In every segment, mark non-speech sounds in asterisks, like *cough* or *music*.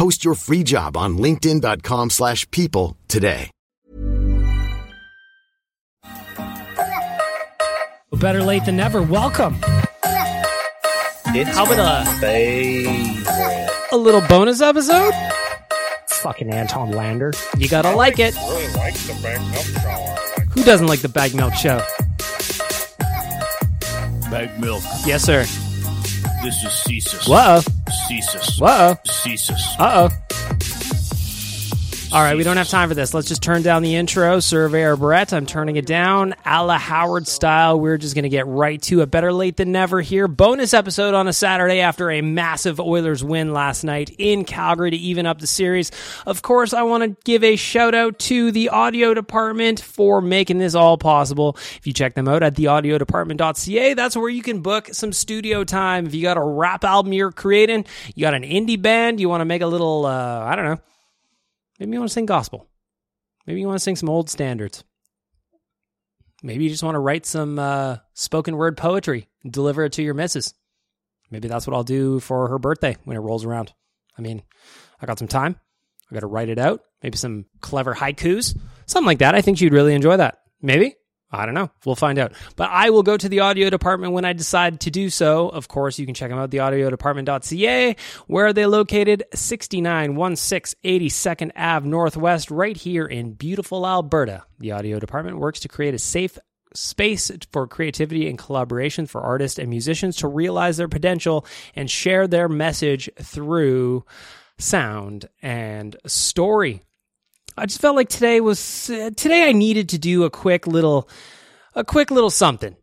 Post your free job on linkedin.com/people slash people today. Better late than never. Welcome. It's How about my favorite. A little bonus episode? Fucking Anton Lander. You gotta like it. really like the bag milk shower. Who doesn't like the Bag Milk Show? Bag milk. Yes, sir. This is Cesus. Whoa. Cesus. Whoa. Cesus. Uh oh. All right, we don't have time for this. Let's just turn down the intro. Surveyor Brett, I'm turning it down. A la Howard style. We're just going to get right to it. Better late than never here. Bonus episode on a Saturday after a massive Oilers win last night in Calgary to even up the series. Of course, I want to give a shout out to the audio department for making this all possible. If you check them out at theaudiodepartment.ca, that's where you can book some studio time. If you got a rap album you're creating, you got an indie band, you want to make a little, uh, I don't know, Maybe you want to sing gospel. Maybe you want to sing some old standards. Maybe you just want to write some uh, spoken word poetry and deliver it to your missus. Maybe that's what I'll do for her birthday when it rolls around. I mean, I got some time. I got to write it out. Maybe some clever haikus, something like that. I think she'd really enjoy that. Maybe. I don't know. We'll find out. But I will go to the audio department when I decide to do so. Of course, you can check them out, theaudiodepartment.ca, where are they located? 6916 82nd Ave Northwest, right here in beautiful Alberta. The audio department works to create a safe space for creativity and collaboration for artists and musicians to realize their potential and share their message through sound and story. I just felt like today was uh, today I needed to do a quick little a quick little something.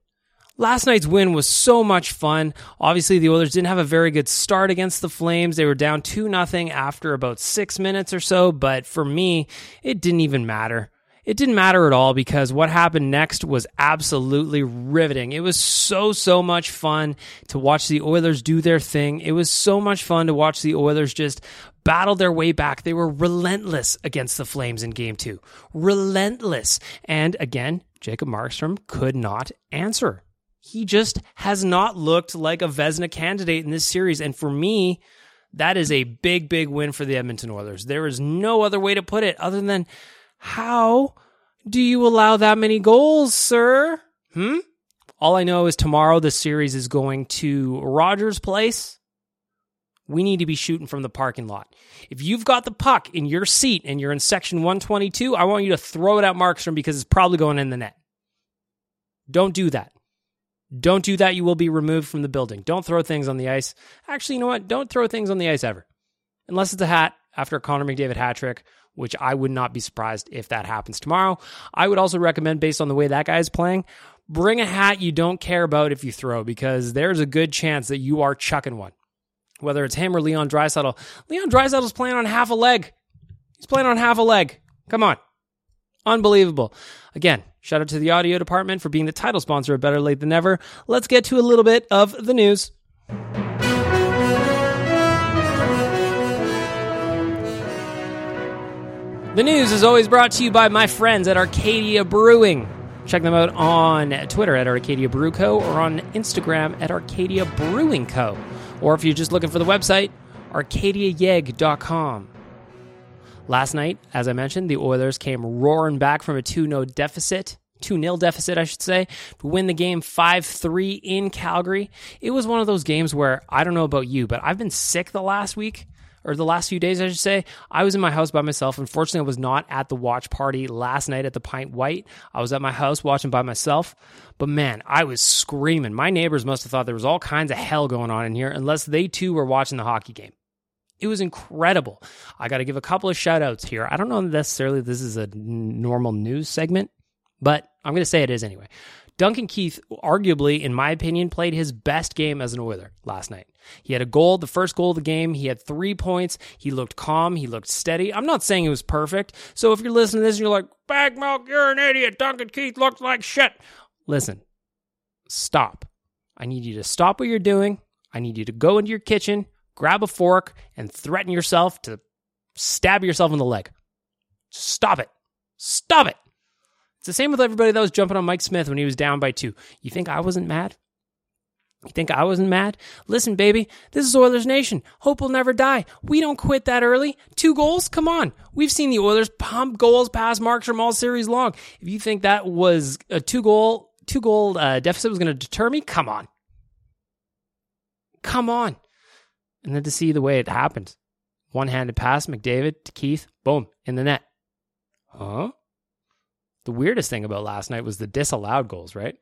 Last night's win was so much fun. Obviously, the Oilers didn't have a very good start against the Flames. They were down 2 nothing after about 6 minutes or so, but for me, it didn't even matter. It didn't matter at all because what happened next was absolutely riveting. It was so, so much fun to watch the Oilers do their thing. It was so much fun to watch the Oilers just battle their way back. They were relentless against the Flames in game two. Relentless. And again, Jacob Markstrom could not answer. He just has not looked like a Vezina candidate in this series. And for me, that is a big, big win for the Edmonton Oilers. There is no other way to put it other than how do you allow that many goals, sir? Hmm? All I know is tomorrow the series is going to Rogers Place. We need to be shooting from the parking lot. If you've got the puck in your seat and you're in section 122, I want you to throw it at Markstrom because it's probably going in the net. Don't do that. Don't do that. You will be removed from the building. Don't throw things on the ice. Actually, you know what? Don't throw things on the ice ever. Unless it's a hat after a Connor McDavid hat trick which I would not be surprised if that happens tomorrow. I would also recommend, based on the way that guy is playing, bring a hat you don't care about if you throw, because there's a good chance that you are chucking one. Whether it's him or Leon Draisaitl. Leon Draisaitl's playing on half a leg. He's playing on half a leg. Come on. Unbelievable. Again, shout out to the audio department for being the title sponsor of Better Lait Than Never. Let's get to a little bit of the news. The news is always brought to you by my friends at Arcadia Brewing. Check them out on Twitter at Arcadia Brew Co. or on Instagram at Arcadia Brewing Co. Or if you're just looking for the website, arcadiayeg.com. Last night, as I mentioned, the Oilers came roaring back from a 2 0 deficit. 2 0 deficit, I should say, to win the game 5 3 in Calgary. It was one of those games where I don't know about you, but I've been sick the last week, or the last few days, I should say. I was in my house by myself. Unfortunately, I was not at the watch party last night at the Pint White. I was at my house watching by myself. But man, I was screaming. My neighbors must have thought there was all kinds of hell going on in here, unless they too were watching the hockey game. It was incredible. I got to give a couple of shout outs here. I don't know necessarily this is a normal news segment, but I'm going to say it is anyway. Duncan Keith, arguably, in my opinion, played his best game as an Oiler last night. He had a goal, the first goal of the game. He had three points. He looked calm. He looked steady. I'm not saying it was perfect. So if you're listening to this and you're like, bag milk, you're an idiot. Duncan Keith looked like shit. Listen, stop. I need you to stop what you're doing. I need you to go into your kitchen, grab a fork, and threaten yourself to stab yourself in the leg. Stop it. Stop it. The same with everybody that was jumping on Mike Smith when he was down by two. You think I wasn't mad? You think I wasn't mad? Listen, baby, this is Oilers Nation. Hope will never die. We don't quit that early. Two goals? Come on. We've seen the Oilers pump goals past Markstrom all series long. If you think that was a two goal, two goal uh, deficit was going to deter me, come on. Come on. And then to see the way it happened. One handed pass, McDavid to Keith, boom, in the net. Huh? The weirdest thing about last night was the disallowed goals, right?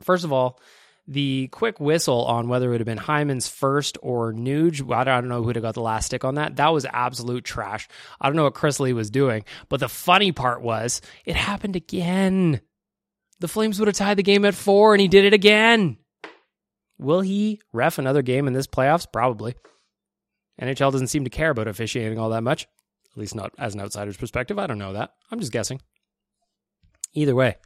First of all, the quick whistle on whether it would have been Hyman's first or Nuge. I don't know who would have got the last stick on that. That was absolute trash. I don't know what Chris Lee was doing, but the funny part was it happened again. The Flames would have tied the game at four, and he did it again. Will he ref another game in this playoffs? Probably. NHL doesn't seem to care about officiating all that much, at least not as an outsider's perspective. I don't know that. I'm just guessing. Either way,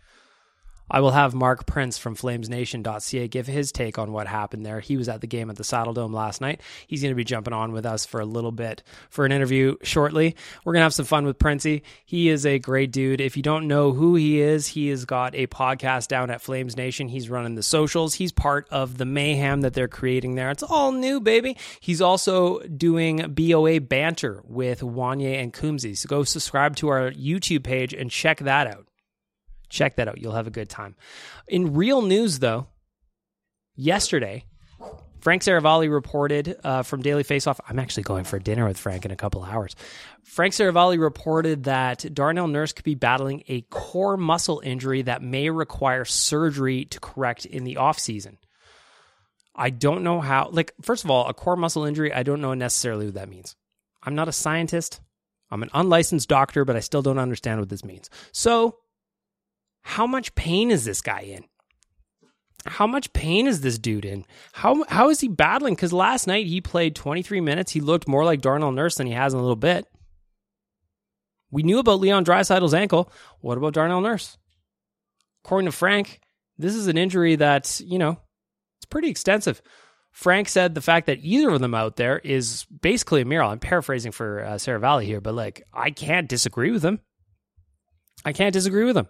I will have Mark Printz from FlamesNation.ca give his take on what happened there. He was at the game at the Saddledome last night. He's going to be jumping on with us for a little bit for an interview shortly. We're going to have some fun with Princey. He is a great dude. If you don't know who he is, he has got a podcast down at Flames Nation. He's running the socials. He's part of the mayhem that they're creating there. It's all new, baby. He's also doing BOA banter with Wanye and Coombsy. So go subscribe to our YouTube page and check that out. Check that out. You'll have a good time. In real news, though, yesterday, Frank Seravalli reported uh, from Daily Faceoff. I'm actually going for dinner with Frank in a couple hours. Frank Seravalli reported that Darnell Nurse could be battling a core muscle injury that may require surgery to correct in the offseason. I don't know how, like, first of all, a core muscle injury, I don't know necessarily what that means. I'm not a scientist. I'm an unlicensed doctor, but I still don't understand what this means. So, how much pain is this guy in? How much pain is this dude in? How how is he battling? Because last night he played 23 minutes. He looked more like Darnell Nurse than he has in a little bit. We knew about Leon Draisaitl's ankle. What about Darnell Nurse? According to Frank, this is an injury that you know it's pretty extensive. Frank said the fact that either of them out there is basically a miracle. I'm paraphrasing for uh, Seravalli here, but like I can't disagree with him. I can't disagree with him.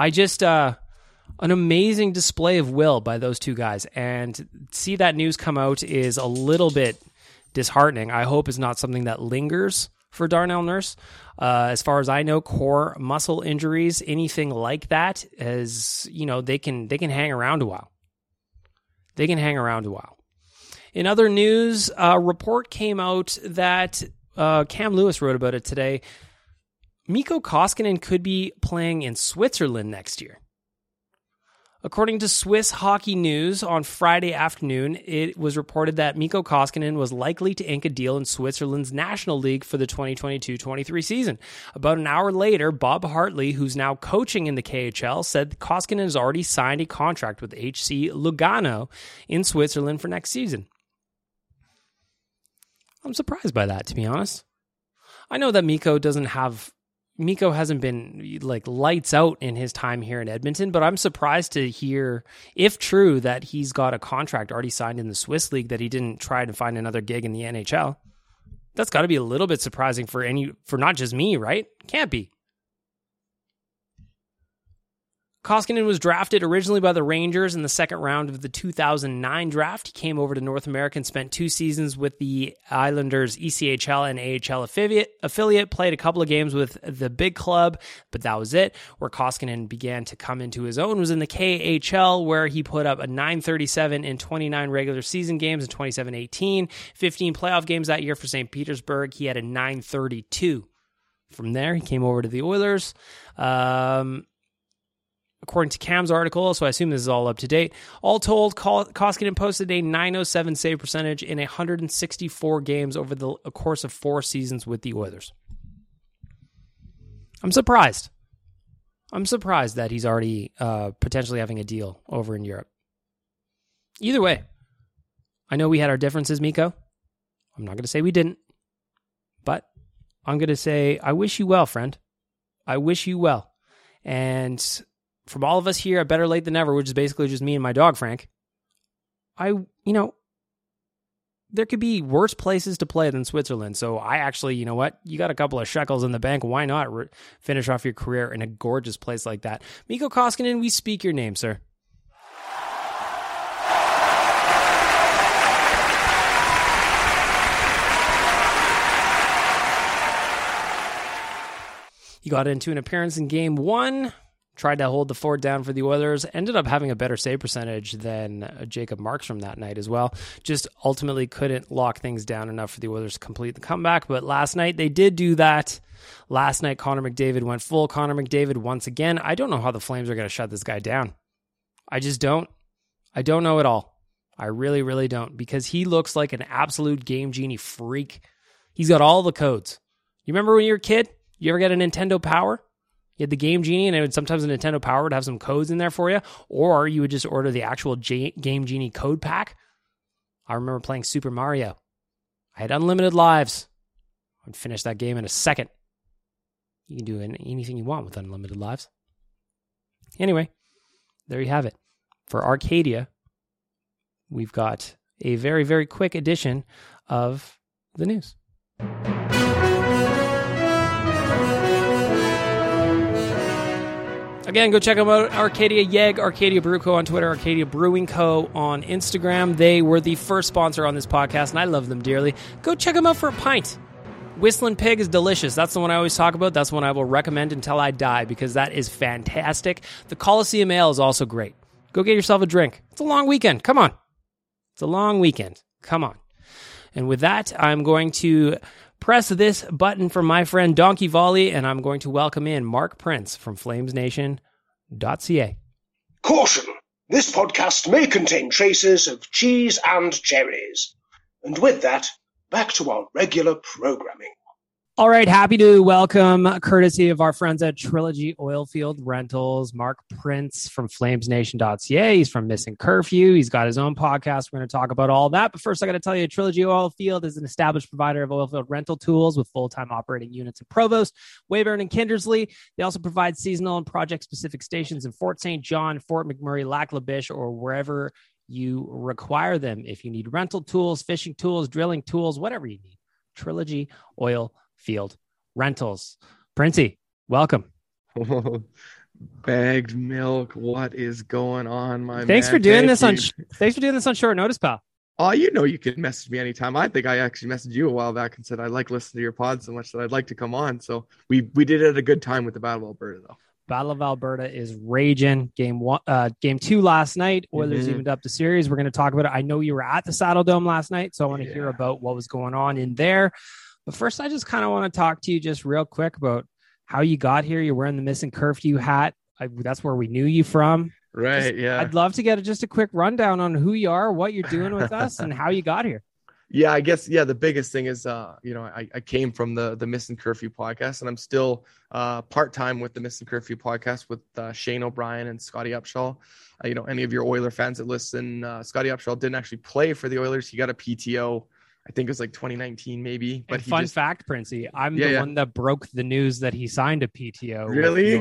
I just uh an amazing display of will by those two guys and see that news come out is a little bit disheartening. I hope it's not something that lingers for Darnell Nurse. Uh, as far as I know, core muscle injuries, anything like that, as you know, they can they can hang around a while. They can hang around a while. In other news, a report came out that uh, Cam Lewis wrote about it today Mikko Koskinen could be playing in Switzerland next year. According to Swiss Hockey News on Friday afternoon, it was reported that Mikko Koskinen was likely to ink a deal in Switzerland's National League for the 2022-23 season. About an hour later, Bob Hartley, who's now coaching in the KHL, said Koskinen has already signed a contract with HC Lugano in Switzerland for next season. I'm surprised by that, to be honest. I know that Mikko doesn't have Mikko hasn't been like lights out in his time here in Edmonton, but I'm surprised to hear, if true, that he's got a contract already signed in the Swiss league that he didn't try to find another gig in the NHL. That's got to be a little bit surprising for any for not just me, right? Can't be. Koskinen was drafted originally by the Rangers in the second round of the 2009 draft. He came over to North America and spent two seasons with the Islanders ECHL and AHL affiliate, played a couple of games with the big club, but that was it. Where Koskinen began to come into his own was in the KHL, where he put up a 937 in 29 regular season games in 27 18, 15 playoff games that year for St. Petersburg. He had a 932. From there, he came over to the Oilers. Um, according to Cam's article, so I assume this is all up to date. All told, Koskinen posted a 907 save percentage in 164 games over the course of four seasons with the Oilers. I'm surprised. I'm surprised that he's already uh, potentially having a deal over in Europe. Either way, I know we had our differences, Mikko. I'm not going to say we didn't, but I'm going to say I wish you well, friend. I wish you well. And from all of us here at Better Lait Than Never, which is basically just me and my dog, Frank, I, you know, there could be worse places to play than Switzerland. So I actually, you know what? You got a couple of shekels in the bank. Why not re- finish off your career in a gorgeous place like that? Mikko Koskinen, we speak your name, sir. He got into an appearance in game one tried to hold the fort down for the Oilers, ended up having a better save percentage than uh, Jacob Markstrom that night as well. Just ultimately couldn't lock things down enough for the Oilers to complete the comeback. But last night they did do that. Last night, Connor McDavid went full Connor McDavid once again. I don't know how the Flames are going to shut this guy down. I just don't. I don't know at all. I really, really don't because he looks like an absolute game genie freak. He's got all the codes. You remember when you were a kid? You ever get a Nintendo Power? You had the Game Genie, and it would sometimes a Nintendo Power would have some codes in there for you, or you would just order the actual G- Game Genie code pack. I remember playing Super Mario. I had unlimited lives. I'd finish that game in a second. You can do anything you want with unlimited lives. Anyway, there you have it. For Arcadia, we've got a very, very quick edition of the news. Again, go check them out. Arcadia Yeg, Arcadia Brew Co. on Twitter, Arcadia Brewing Co. on Instagram. They were the first sponsor on this podcast, and I love them dearly. Go check them out for a pint. Whistling Pig is delicious. That's the one I always talk about. That's the one I will recommend until I die because that is fantastic. The Coliseum Ale is also great. Go get yourself a drink. It's a long weekend. Come on. It's a long weekend. Come on. And with that, I'm going to press this button for my friend Donkey Volley, and I'm going to welcome in Mark Printz from FlamesNation.ca. Caution! This podcast may contain traces of cheese and cherries. And with that, back to our regular programming. All right, happy to welcome, courtesy of our friends at Trilogy Oilfield Rentals, Mark Printz from FlamesNation.ca. He's from Missing Curfew. He's got his own podcast. We're going to talk about all that. But first, I got to tell you, Trilogy Oilfield is an established provider of oilfield rental tools with full-time operating units in Provost, Weyburn, and Kindersley. They also provide seasonal and project-specific stations in Fort St. John, Fort McMurray, Lac La Biche, or wherever you require them. If you need rental tools, fishing tools, drilling tools, whatever you need, Trilogy Oil Field Rentals. Princey, welcome. *laughs* Bagged milk. What is going on, my Thanks man? for doing Thank this on. you. Thanks for doing this on short notice, pal. Oh, you know you can message me anytime. I think I actually messaged you a while back and said I like listening to your pod so much that I'd like to come on. So we we did it at a good time with the Battle of Alberta, though. Battle of Alberta is raging. Game one, uh, game two last night. Oilers Mhm. evened up the series. We're going to talk about it. I know you were at the Saddledome last night, so I want to hear about what was going on in there. But first, I just kind of want to talk to you just real quick about how you got here. You're wearing the missing curfew hat. I, that's where we knew you from. Right. Yeah. I'd love to get just a quick rundown on who you are, what you're doing with us, and how you got here. *laughs* yeah i guess yeah the biggest thing is uh you know i, I came from the the missing curfew podcast and i'm still uh part-time with the missing curfew podcast with uh, shane o'brien and scottie upshall uh, you know any of your oiler fans that listen uh, scottie upshall didn't actually play for the oilers he got a pto i think it was like 2019 maybe but fun just fact, Princey, I'm Yeah, the yeah. one that broke the news that he signed a PTO. with Really?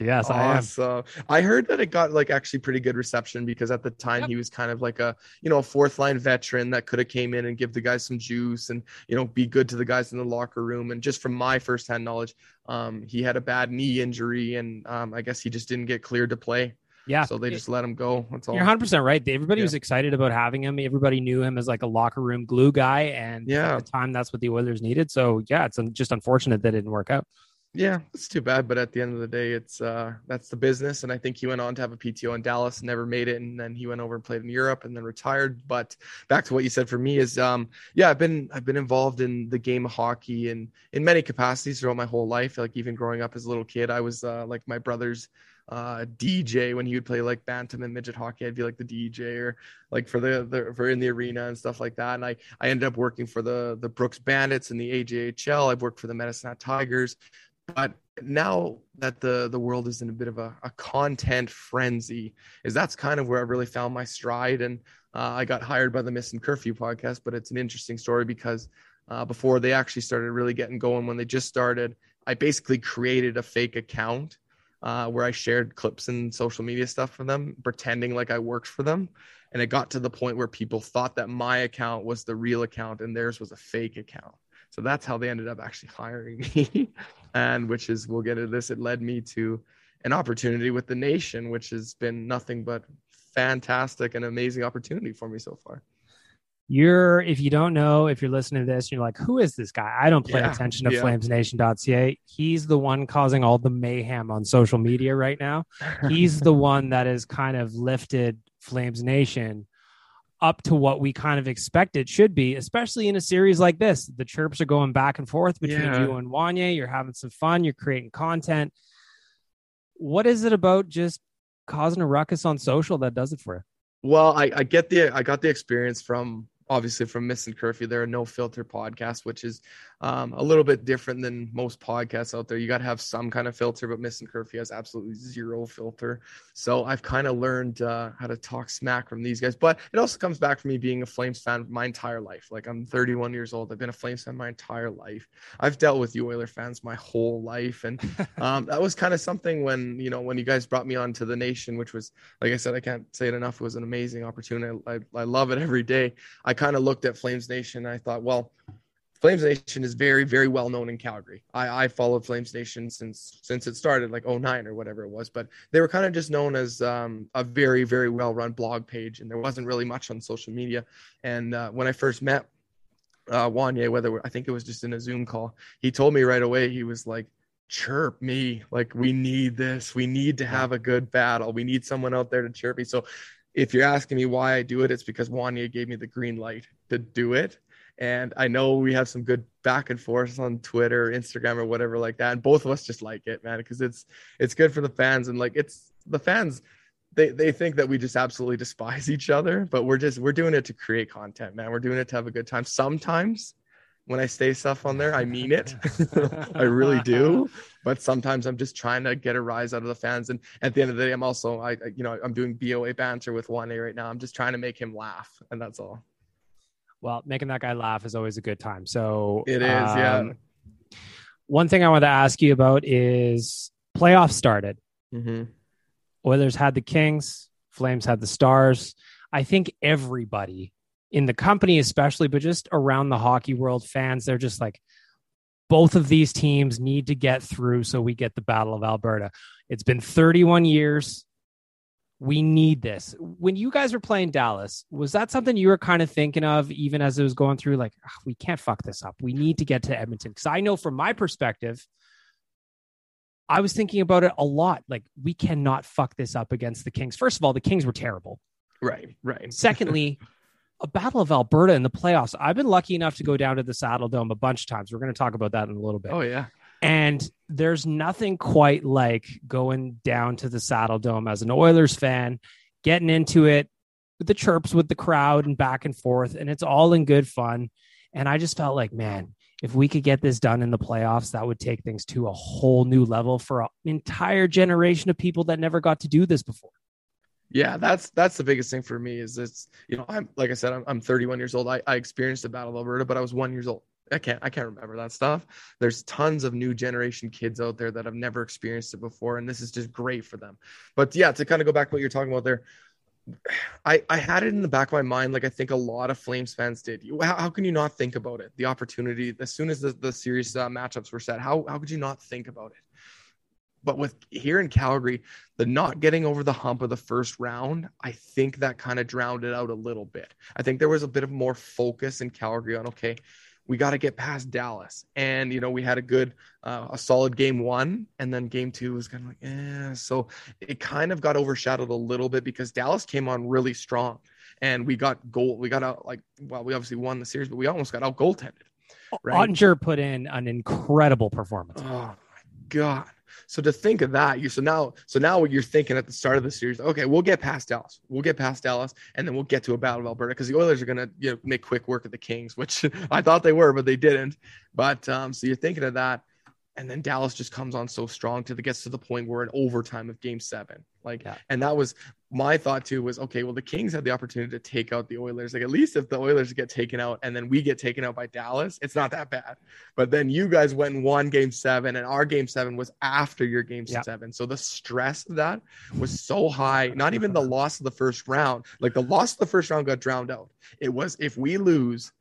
Yes, I am. I heard that it got like actually pretty good reception because at the time Yep. he was kind of like a you know a fourth line veteran that could have came in and give the guys some juice and you know be good to the guys in the locker room and just from my firsthand knowledge, um, he had a bad knee injury and um, I guess he just didn't get cleared to play, Yeah. so they just let him go. That's all. You're 100 percent right. Everybody Yeah. was excited about having him. Everybody knew him as like a locker room glue guy, and Yeah. at the time that's what the Oilers needed. So yeah, it's just unfortunate that it didn't work out. Yeah, it's too bad, but at the end of the day, it's uh that's the business. And I think he went on to have a PTO in Dallas, never made it, and then he went over and played in Europe and then retired. But back to what you said for me is um yeah, I've been I've been involved in the game of hockey and in many capacities throughout my whole life. Like even growing up as a little kid, I was uh like my brother's uh DJ when he would play like bantam and midget hockey, I'd be like the DJ or like for the, the for in the arena and stuff like that. And I I ended up working for the the Brooks Bandits and the AJHL. I've worked for the Medicine Hat Tigers but now that the the world is in a bit of a, a content frenzy is that's kind of where i really found my stride and uh, i got hired by the Missing curfew podcast but it's an interesting story because uh, before they actually started really getting going when they just started i basically created a fake account uh, where i shared clips and social media stuff for them pretending like i worked for them and it got to the point where people thought that my account was the real account and theirs was a fake account so that's how they ended up actually *laughs* hiring me. and which is, we'll get into this, it led me to an opportunity with the nation, which has been nothing but fantastic and amazing opportunity for me so far. You're, if you don't know, if you're listening to this, you're like, who is this guy? I don't pay Yeah, attention to yeah. flamesnation.ca. He's the one causing all the mayhem on social media right now. He's the *laughs* one that has kind of lifted Flames Nation up to what we kind of expect it should be, especially in a series like this. The chirps are going back and forth between Yeah. you and Wanye. You're having some fun, you're creating content. What is it about just causing a ruckus on social that does it for you? Well, I, I get the I got the experience from obviously from Missing Curfew. They're a no filter podcast, which is um, a little bit different than most podcasts out there. You got to have some kind of filter, but Missing Curfew has absolutely zero filter. So I've kind of learned uh, how to talk smack from these guys. But it also comes back from me being a Flames fan my entire life. Like I'm 31 years old. I've been a Flames fan my entire life. I've dealt with you Oiler fans my whole life, and *laughs* um, that was kind of something when you know when you guys brought me on to the nation, which was like I said, I can't say it enough. It was an amazing opportunity. I, I, I love it every day. I kind of looked at Flames Nation and I thought, well, Flames Nation is very, very well known in Calgary. I, I followed Flames Nation since since it started, like 09 or whatever it was. But they were kind of just known as um, a very, very well run blog page, and there wasn't really much on social media. And uh, when I first met uh, Wanye, whether I think it was just in a Zoom call, he told me right away. He was like, "Chirp me! Like we need this. We need to have a good battle. We need someone out there to chirp me." So, if you're asking me why I do it, it's because Wanye gave me the green light to do it. And I know we have some good back and forth on Twitter, Instagram, or whatever like that. And both of us just like it, man, because it's it's good for the fans and like it's the fans. They they think that we just absolutely despise each other, but we're just we're doing it to create content, man. We're doing it to have a good time. Sometimes when I say stuff on there, I mean it. *laughs* I really do. *laughs* But sometimes I'm just trying to get a rise out of the fans. And at the end of the day, I'm also I you know I'm doing BOA banter with Wanye right now. I'm just trying to make him laugh, and that's all. Well, making that guy laugh is always a good time. So It is, yeah. um, One thing I wanted to ask you about is playoffs started. Mm-hmm. Oilers had the Kings, Flames had the Stars. I think everybody in the company, especially, but just around the hockey world, fans, they're just like, both of these teams need to get through so we get the Battle of Alberta. It's been 31 years. We need this. When you guys were playing Dallas, was that something you were kind of thinking of even as it was going through? Like, "Ah, we can't fuck this up. We need to get to Edmonton. Because I know from my perspective, I was thinking about it a lot. Like, we cannot fuck this up against the Kings. First of all, the Kings were terrible. Right, right. Secondly, *laughs* a Battle of Alberta in the playoffs. I've been lucky enough to go down to the Saddledome a bunch of times. We're going to talk about that in a little bit. Oh yeah. And there's nothing quite like going down to the Saddledome as an Oilers fan, getting into it with the chirps with the crowd and back and forth, and it's all in good fun. And I just felt like, man, if we could get this done in the playoffs, that would take things to a whole new level for an entire generation of people that never got to do this before. Yeah, that's that's the biggest thing for me is it's you know I'm like I said I'm, I'm 31 years old. I, I experienced the Battle of Alberta, but I was one years old. I can't I can't remember that stuff. There's tons of new generation kids out there that have never experienced it before, and this is just great for them. But yeah, to kind of go back to what you're talking about there, I I had it in the back of my mind, like I think a lot of Flames fans did. You, how, how can you not think about it? The opportunity as soon as the the series uh, matchups were set, how how could you not think about it? But with here in Calgary, the not getting over the hump of the first round, I think that kind of drowned it out a little bit. I think there was a bit of more focus in Calgary on okay, we got to get past Dallas. And, you know, we had a good, uh, a solid game one. And then game two was kind of like, eh. So it kind of got overshadowed a little bit because Dallas came on really strong. And we got goal. We got out like, well, we obviously won the series, but we almost got out goaltended. Right? Oettinger put in an incredible performance. Oh, my God. So to think of that, you so now so now what you're thinking at the start of the series, okay, we'll get past Dallas, we'll get past Dallas, and then we'll get to a battle of Alberta because the Oilers are gonna you know make quick work of the Kings, which *laughs* I thought they were, but they didn't. But um, so you're thinking of that, and then Dallas just comes on so strong to the gets to the point where in overtime of game seven. Like, yeah. and that was my thought too was okay, well, the Kings had the opportunity to take out the Oilers. Like, at least if the Oilers get taken out and then we get taken out by Dallas, it's not that bad. But then you guys went and won game seven, and our game seven was after your game yeah. seven. So the stress of that was so high. Not even the loss of the first round, like the loss of the first round got drowned out. It was if we lose,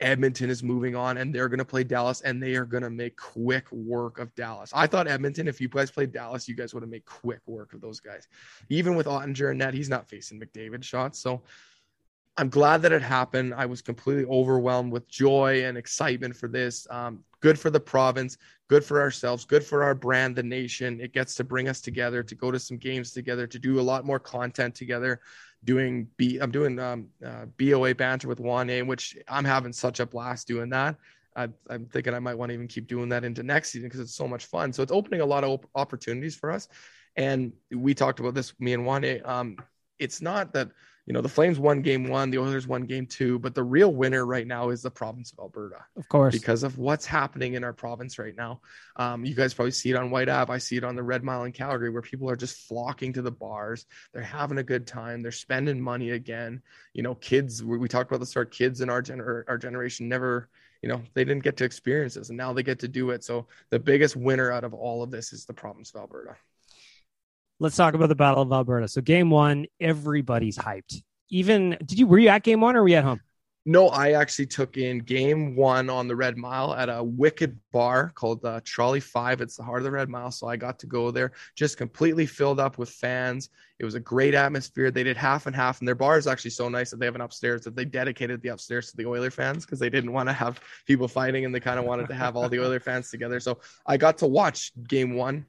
Edmonton is moving on and they're going to play Dallas and they are going to make quick work of Dallas. I thought Edmonton, if you guys played Dallas, you guys would have made quick work of those guys. Even with Oettinger and net, he's not facing McDavid shots. So I'm glad that it happened. I was completely overwhelmed with joy and excitement for this. Um, good for the province, good for ourselves, good for our brand, the nation. It gets to bring us together, to go to some games together, to do a lot more content together doing B. I'm doing um, uh, BOA banter with Wanye which I'm having such a blast doing that. I, am thinking I might want to even keep doing that into next season because it's so much fun. So it's opening a lot of op- opportunities for us. And we talked about this, me and Wanye. Um, it's not that you know the Flames won game one, the Oilers won game two, but the real winner right now is the province of Alberta, of course, because of what's happening in our province right now. Um, you guys probably see it on White Ave. I see it on the Red Mile in Calgary, where people are just flocking to the bars. They're having a good time. They're spending money again. You know, kids. We, we talked about the start. Kids in our gener- our generation never you know they didn't get to experience this and now they get to do it so the biggest winner out of all of this is the province of alberta let's talk about the Battle of Alberta. So game one, everybody's hyped. Even did you were you at game one or were you at home? No, I actually took in game one on the Red Mile at a wicked bar called uh, Trolley Five. It's the heart of the Red Mile, so I got to go there. Just completely filled up with fans. It was a great atmosphere. They did half and half, and their bar is actually so nice that they have an upstairs that they dedicated the upstairs to the Oiler fans because they didn't want to have people fighting, and they kind of wanted to have all the Oiler fans together. So I got to watch game one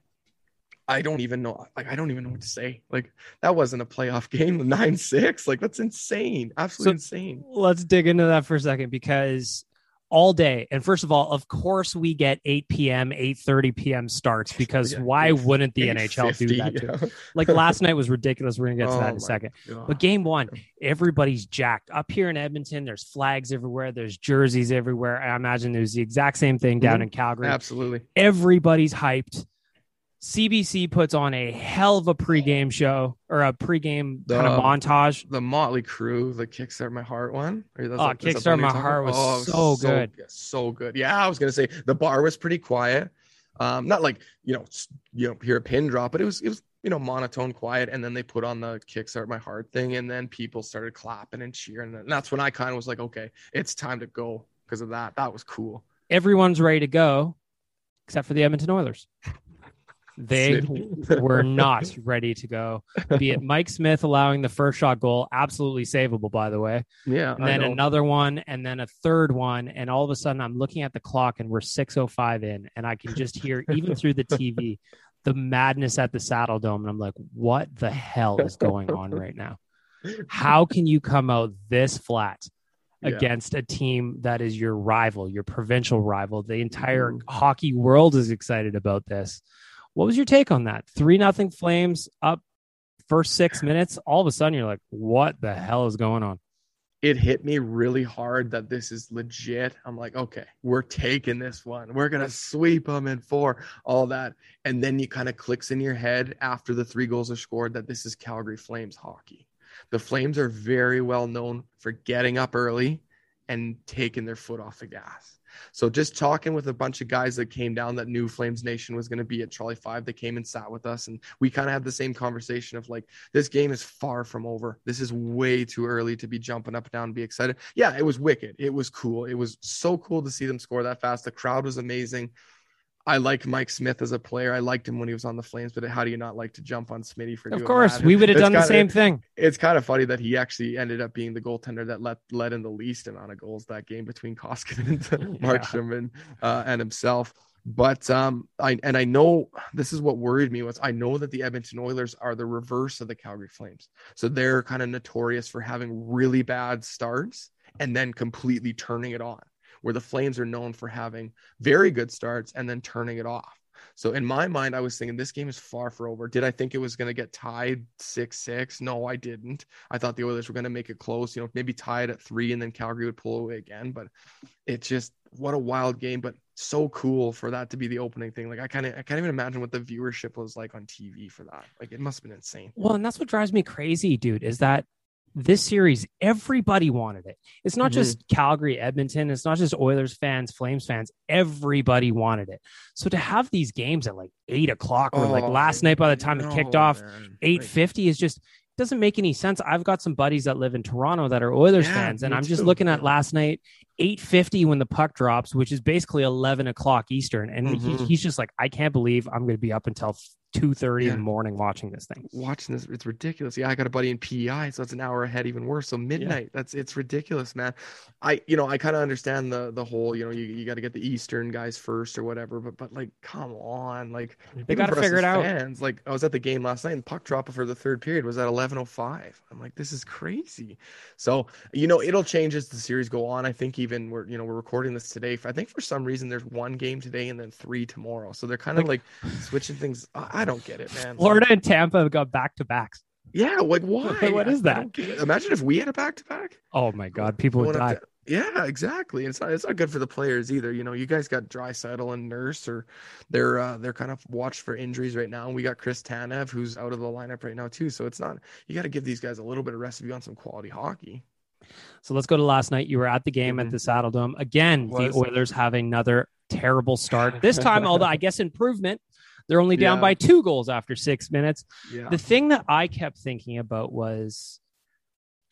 I don't even know. Like, I don't even know what to say. Like, that wasn't a playoff *laughs* game. Nine six. Like, that's insane. Absolutely so insane. Let's dig into that for a second because all day. And first of all, of course, we get 8 p.m., eight thirty p.m. starts *laughs* because yeah, why wouldn't the NHL do that? Yeah. *laughs* Like last night was ridiculous. We're going to get to oh that in a second. God. But game one, everybody's jacked. Up here in Edmonton, there's flags everywhere, there's jerseys everywhere. I imagine there's the exact same thing down mm-hmm. in Calgary. Absolutely. Everybody's hyped. CBC puts on a hell of a pregame show or a pregame the, kind of montage. The Mötley Crüe, the Kickstart My Heart one. Or that's, oh, Kickstart My Heart was oh, so, so good. So good. Yeah, I was gonna say the bar was pretty quiet. Um, not like you know, you know, hear a pin drop, but it was it was you know monotone quiet. And then they put on the Kickstart My Heart thing, and then people started clapping and cheering, and that's when I kind of was like, okay, it's time to go because of that. That was cool. Everyone's ready to go, except for the Edmonton Oilers. They were not *laughs* ready to go. Be it Mike Smith allowing the first shot goal, absolutely savable, by the way. Yeah. And then another one, and then a third one. And all of a sudden, I'm looking at the clock and we're 6.05 in, and I can just hear, even *laughs* through the TV, the madness at the Saddledome. And I'm like, what the hell is going on *laughs* right now? How can you come out this flat Yeah. against a team that is your rival, your provincial rival. The entire Mhm. hockey world is excited about this. What was your take on that? Three nothing Flames up first six minutes. All of a sudden, you're like, "What the hell is going on?" it hit me really hard that this is legit. I'm like, okay, we're taking this one. We're gonna sweep them in four, all that, and then you kind of clicks in your head after the three goals are scored that this is Calgary Flames hockey. The Flames are very well known for getting up early and taking their foot off the gas. So just talking with a bunch of guys that came down that knew Flames Nation was going to be at Trolley Five, they came and sat with us, and we kind of had the same conversation of like, this game is far from over. This is way too early to be jumping up and down and be excited. Yeah, it was wicked. It was cool. It was so cool to see them score that fast. The crowd was amazing. I like Mike Smith as a player. I liked him when he was on the Flames, but how do you not like to jump on Smitty for Of course, that? we would have done the same thing. it's kind of funny that he actually ended up being the goaltender that let led in the least amount of goals that game between *laughs* Koskinen and *laughs* Markstrom and uh, and himself. But um, I and I know this is what worried me was I know that the Edmonton Oilers are the reverse of the Calgary Flames, so they're kind of notorious for having really bad starts and then completely turning it on. Where the Flames are known for having very good starts and then turning it off. So in my mind, I was thinking this game is far for over. Did I think it was going to get tied six six? No, I didn't. I thought the Oilers were going to make it close. You know, maybe tie it at three, and then Calgary would pull away again. But it just what a wild game, but so cool for that to be the opening thing. Like I kind of I can't even imagine what the viewership was like on TV for that. Like it must have been insane. Well, and that's what drives me crazy, dude, is that this series, everybody wanted it. It's not Mhm. just Calgary, Edmonton. It's not just Oilers fans, Flames fans. Everybody wanted it. So to have these games at like eight o'clock or like Oh, last night by the time it kicked off, eight Like, fifty is just doesn't make any sense. I've got some buddies that live in Toronto that are Oilers Yeah, fans, and I'm just too, looking at last night, eight fifty when the puck drops, which is basically eleven o'clock Eastern, and he, Mhm. he's just like, I can't believe I'm going to be up until two thirty in the morning watching this thing. watching this it's ridiculous. Yeah i got a buddy in pei so it's an hour ahead even worse. So midnight that's it's ridiculous man. I you know i kind of understand the the whole you know you, you got to get the eastern guys first or whatever but but like come on like They gotta figure it out. fans, like i was at the game last night and puck drop for the third period was at 1105 i'm like this is crazy. So you know it'll change as the series go on. I think even we're you know we're recording this today. I think for some reason there's one game today and then three tomorrow. So they're kind of like switching things. I I don't get it man Florida and Tampa have got back to backs. yeah, like why? *laughs* What is that? don't get it. Imagine if we had a back to back. Oh my God, people would die. Yeah, exactly. It's not it's not good for the players either. You know, you guys got Draisaitl and Nurse, or they're uh, they're kind of watched for injuries right now. And we got Chris Tanev, who's out of the lineup right now too. So it's not you got to give these guys a little bit of rest if you want some quality hockey. So let's go to last night. You were at the game at Mhm. the Saddledome. Again, the Was. Oilers have another terrible start. *laughs* This time, although I guess improvement, they're only down Yeah. by two goals after six minutes. Yeah, The thing that I kept thinking about was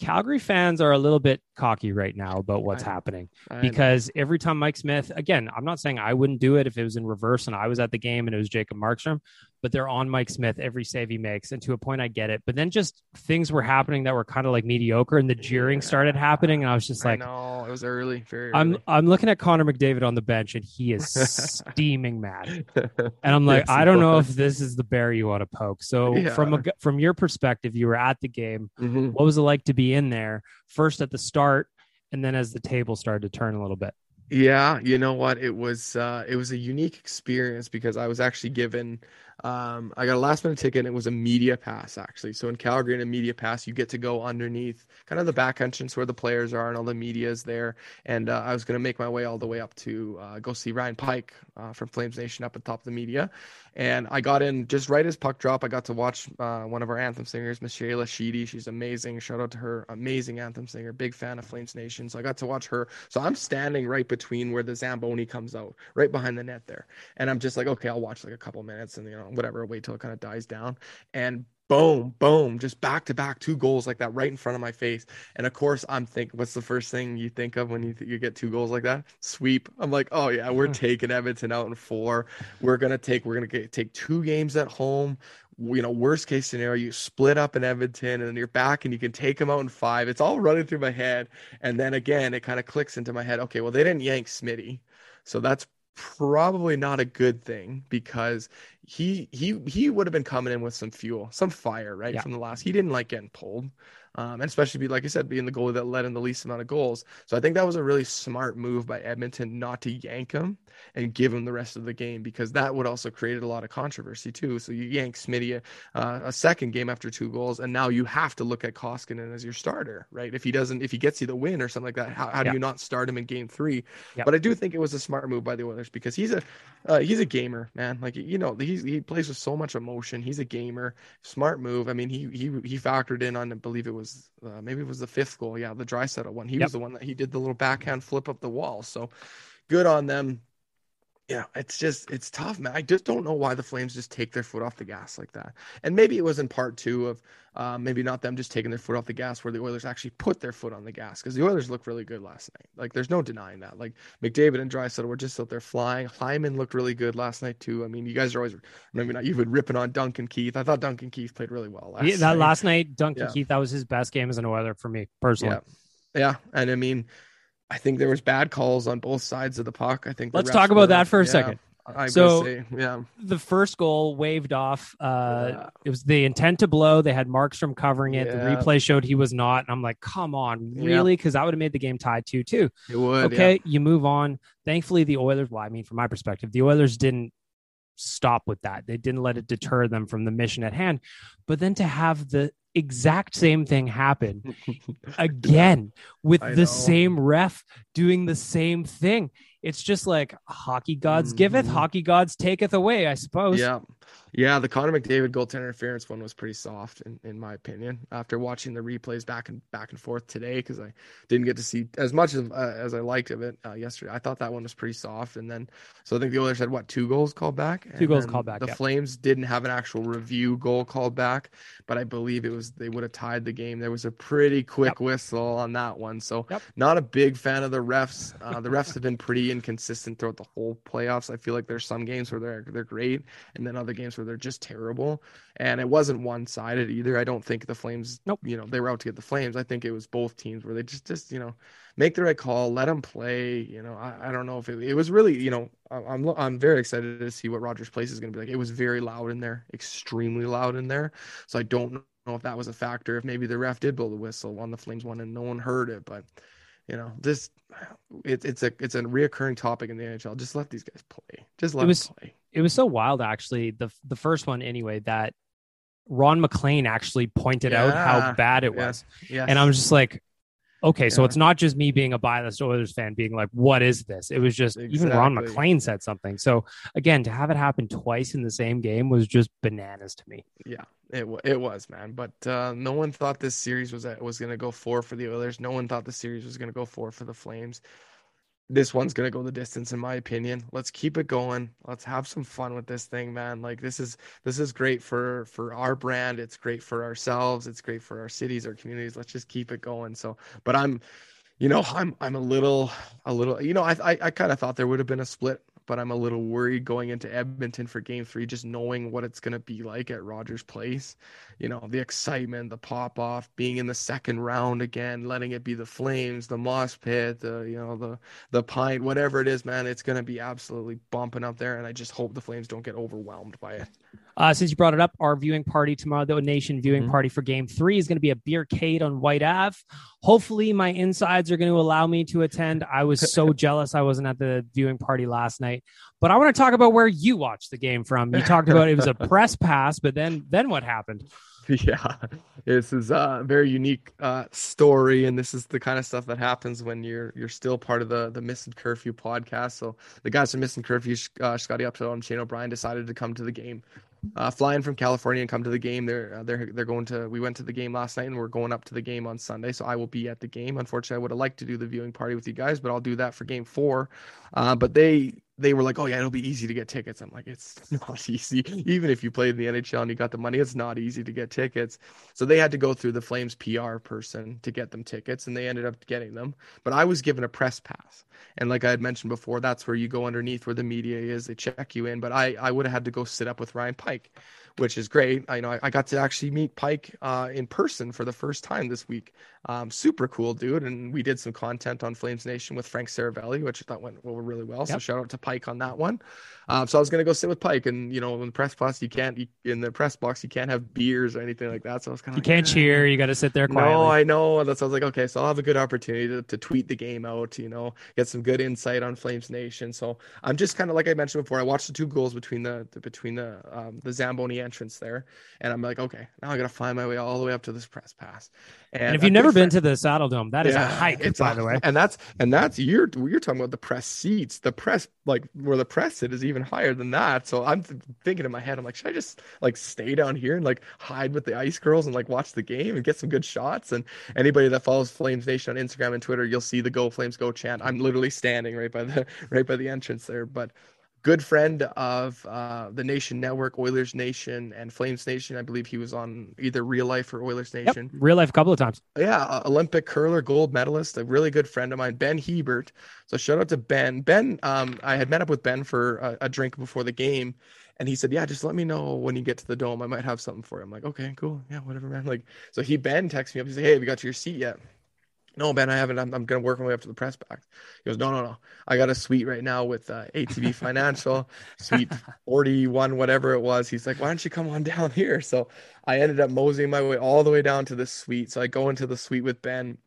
Calgary fans are a little bit cocky right now about what's I happening I because every time Mike Smith, again, I'm not saying I wouldn't do it if it was in reverse and I was at the game and it was Jacob Markstrom, but they're on Mike Smith every save he makes. And to a point, I get it. But then just things were happening that were kind of like mediocre and the jeering started happening. And I was just like, know it was early, very I'm early. I'm looking at Connor McDavid on the bench and he is *laughs* steaming mad. *laughs* And I'm like, Yes, I don't know if this is the bear you want to poke. So from a, from your perspective, you were at the game. Mhm. What was it like to be in there first at the start and then as the table started to turn a little bit? Yeah, you know what? It was uh it was a unique experience because I was actually given um I got a last minute ticket it was a media pass actually. So in Calgary in a media pass you get to go underneath kind of the back entrance where the players are and all the media is there. And uh, I was going to make my way all the way up to uh, go see Ryan Pike uh, from Flames Nation up at top of the media. And I got in just right as puck drop I got to watch uh, one of our anthem singers Miss Shayla Sheedy. She's amazing. Shout out to her amazing anthem singer. Big fan of Flames Nation. So I got to watch her. So I'm standing right between where the Zamboni comes out, right behind the net there. And I'm just like, okay, I'll watch like a couple minutes and you know, whatever, wait till it kind of dies down. And boom, boom, just back to back two goals like that right in front of my face. And of course, I'm thinking, what's the first thing you think of when you th- you get two goals like that? Sweep. I'm like, oh yeah, we're mm. taking Edmonton out in four. We're gonna take we're gonna get, take two games at home you know, worst case scenario, you split up in Edmonton and then you're back and you can take them out in five. It's all running through my head. And then again, it kind of clicks into my head. Okay, well, they didn't yank Smitty. So that's probably not a good thing because he he he would have been coming in with some fuel, some fire, right Yeah. from the last. He didn't like getting pulled, um, and especially be like I said, being the goalie that led in the least amount of goals. So I think that was a really smart move by Edmonton not to yank him and give him the rest of the game because that would also created a lot of controversy too. So you yank Smitty uh, a second game after two goals, and now you have to look at Koskinen as your starter, right? If he doesn't, if he gets you the win or something like that, how, how Yeah. do you not start him in game three? Yep. But I do think it was a smart move by the Oilers because he's a uh, he's a gamer, man. Like you know, he's he plays with so much emotion. He's a gamer. Smart move. I mean, he he he factored in on I believe it was uh, maybe it was the fifth goal. Yeah, the Draisaitl one. He Yep. was the one that he did the little backhand flip up the wall. So good on them. Yeah, it's just it's tough, man. I just don't know why the Flames just take their foot off the gas like that. And maybe it was in part two of uh, maybe not them just taking their foot off the gas, where the Oilers actually put their foot on the gas because the Oilers looked really good last night. Like there's no denying that. Like McDavid and Draisaitl were just out there flying. Hyman looked really good last night too. I mean, you guys are always maybe not you've been ripping on Duncan Keith. I thought Duncan Keith played really well last Yeah, that night. last night, Duncan Yeah. Keith, that was his best game as an Oiler for me personally. Yeah, yeah, and I mean, I think there was bad calls on both sides of the puck. I think Let's talk about were- that for a yeah, second. I'm So- yeah, The first goal waved off. Uh, Yeah. It was the intent to blow. They had Markstrom covering it. The replay showed he was not. And I'm like, come on, really? Because that would have made the game tied 2 2. it would. Okay, you move on. Thankfully, the Oilers, well, I mean, from my perspective, the Oilers didn't stop with that. They didn't let it deter them from the mission at hand. But then to have the exact same thing happen *laughs* again with I the know. same ref doing the same thing. It's just like hockey gods giveth, Mhm. hockey gods taketh away, I suppose. Yeah, yeah. The Connor McDavid goaltender interference one was pretty soft, in, in my opinion. After watching the replays back and back and forth today, because I didn't get to see as much of, uh, as I liked of it uh, yesterday, I thought that one was pretty soft. And then, so I think the Oilers had what two goals called back. Two goals called back, The yeah. Flames didn't have an actual review goal called back, but I believe it was they would have tied the game. There was a pretty quick Yep. whistle on that one, so Yep. not a big fan of the refs. Uh, the refs have been pretty inconsistent throughout the whole playoffs. I feel like there's some games where they're they're great, and then other games where they're just terrible. And it wasn't one sided either. I don't think the Flames, Nope. you know, they were out to get the Flames. I think it was both teams where they just just you know make the right call, let them play. You know, I, I don't know if it, it was really you know I'm I'm very excited to see what Rogers Place is going to be like. It was very loud in there, extremely loud in there. So I don't know if that was a factor. If maybe the ref did blow the whistle on the Flames one and no one heard it, but you know, this it's it's a it's a reoccurring topic in the NHL. Just let these guys play. Just let It was- them play. It was so wild, actually. The the first one, anyway, that Ron MacLean actually pointed out how bad it Yeah. was. Yeah, And I'm just like, okay, so it's not just me being a biased Oilers fan being like, what is this? It was just even Ron Exactly. MacLean said something. So again, to have it happen twice in the same game was just bananas to me. Yeah, it wa- it was, man. But uh, no one thought this series was was going to go four for the Oilers. No one thought the series was going to go four for the Flames. This one's to go the distance, in my opinion. Let's keep it going. Let's have some fun with this thing, man. Like this is this is great for for our brand. It's great for ourselves. It's great for our cities, our communities. Let's just keep it going. So, but I'm, you know, I'm I'm a little a little. You know, I I, I kind of thought there would have been a split but I'm a little worried going into Edmonton for game three, just knowing what it's going to be like at Rogers Place. You know, the excitement, the pop off, being in the second round again, letting it be the Flames, the Moss Pit, the, you know, the, the Pint, whatever it is, man, it's going to be absolutely bumping up there. And I just hope the Flames don't get overwhelmed by it. Uh, since you brought it up, our viewing party tomorrow, the Nation viewing Mhm. party for Game Three, is going to be a beercade on Whyte Ave. Hopefully, my insides are going to allow me to attend. I was so *laughs* jealous I wasn't at the viewing party last night. But I want to talk about where you watched the game from. You talked about it was a *laughs* press pass, but then then what happened? *laughs* Yeah, this is a very unique uh, story, and this is the kind of stuff that happens when you're you're still part of the the Missing Curfew podcast. So the guys from Missing Curfew, uh, Scottie Upshall and Shane O'Brien, decided to come to the game, uh, flying from California and come to the game. They're uh, they're they're going to. We went to the game last night, and we're going up to the game on Sunday. So I will be at the game. Unfortunately, I would have liked to do the viewing party with you guys, but I'll do that for Game Four. Uh, but they they were like, "Oh yeah, it'll be easy to get tickets." I'm like, "It's *laughs* not *laughs* easy. Even if you played in the NHL and you got the money, it's not easy to get tickets." So they had to go through the Flames PR person to get them tickets, and they ended up getting them. But I was given a press pass, and like I had mentioned before, that's where you go underneath where the media is. They check you in. But I I would have had to go sit up with Ryan Pike, which is great. I you know I, I got to actually meet Pike uh, in person for the first time this week. Um, super cool dude, and we did some content on Flames Nation with Frank Seravalli, which I thought went well, really well. So shout out to Pike on that one. Um, so I was gonna go sit with Pike, and you know in the press box you can't you, in the press box you can't have beers or anything like that. So I was kind of You can't cheer. You got to sit there quietly. no, I know. That's I was like, okay, so I'll have a good opportunity to, to tweet the game out, you know, get some good insight on Flames Nation. So I'm just kind of like I mentioned before, I watched the two goals between the, the between the um, the Zamboni entrance there, and I'm like, okay, now I gotta find my way all the way up to this press pass. And if you've never been friend- to the Saddledome, that is a hike, it's by a- the way. and that's and that's you're you're talking about the press seats. The press like where the press sit is even higher than that. So I'm th- thinking in my head, I'm like, should I just like stay down here and like hide with the ice girls and like watch the game and get some good shots? And anybody that follows Flames Nation on Instagram and Twitter, you'll see the Go Flames Go chant. I'm literally standing right by the *laughs* right by the entrance there, but. Good friend of uh, the Nation Network, Oilers Nation, and Flames Nation. I believe he was on either Real Life or Oilers Yep, Nation. real life a couple of times. Yeah, uh, Olympic curler, gold medalist, a really good friend of mine, Ben Hebert. So shout out to Ben. Ben, um, I had met up with Ben for a, a drink before the game, and he said, "Yeah, just let me know when you get to the dome. I might have something for you." I'm like, "Okay, cool, yeah, whatever, man." Like, so he Ben texts me up. He said, "Hey, have you got to your seat yet?" No, Ben, I haven't. I'm, I'm gonna work my way up to the press box. He goes, No, no, no. I got a suite right now with uh, ATB *laughs* Financial, suite 41, whatever it was. He's like, Why don't you come on down here? So I ended up moseying my way all the way down to the suite. So I go into the suite with Ben,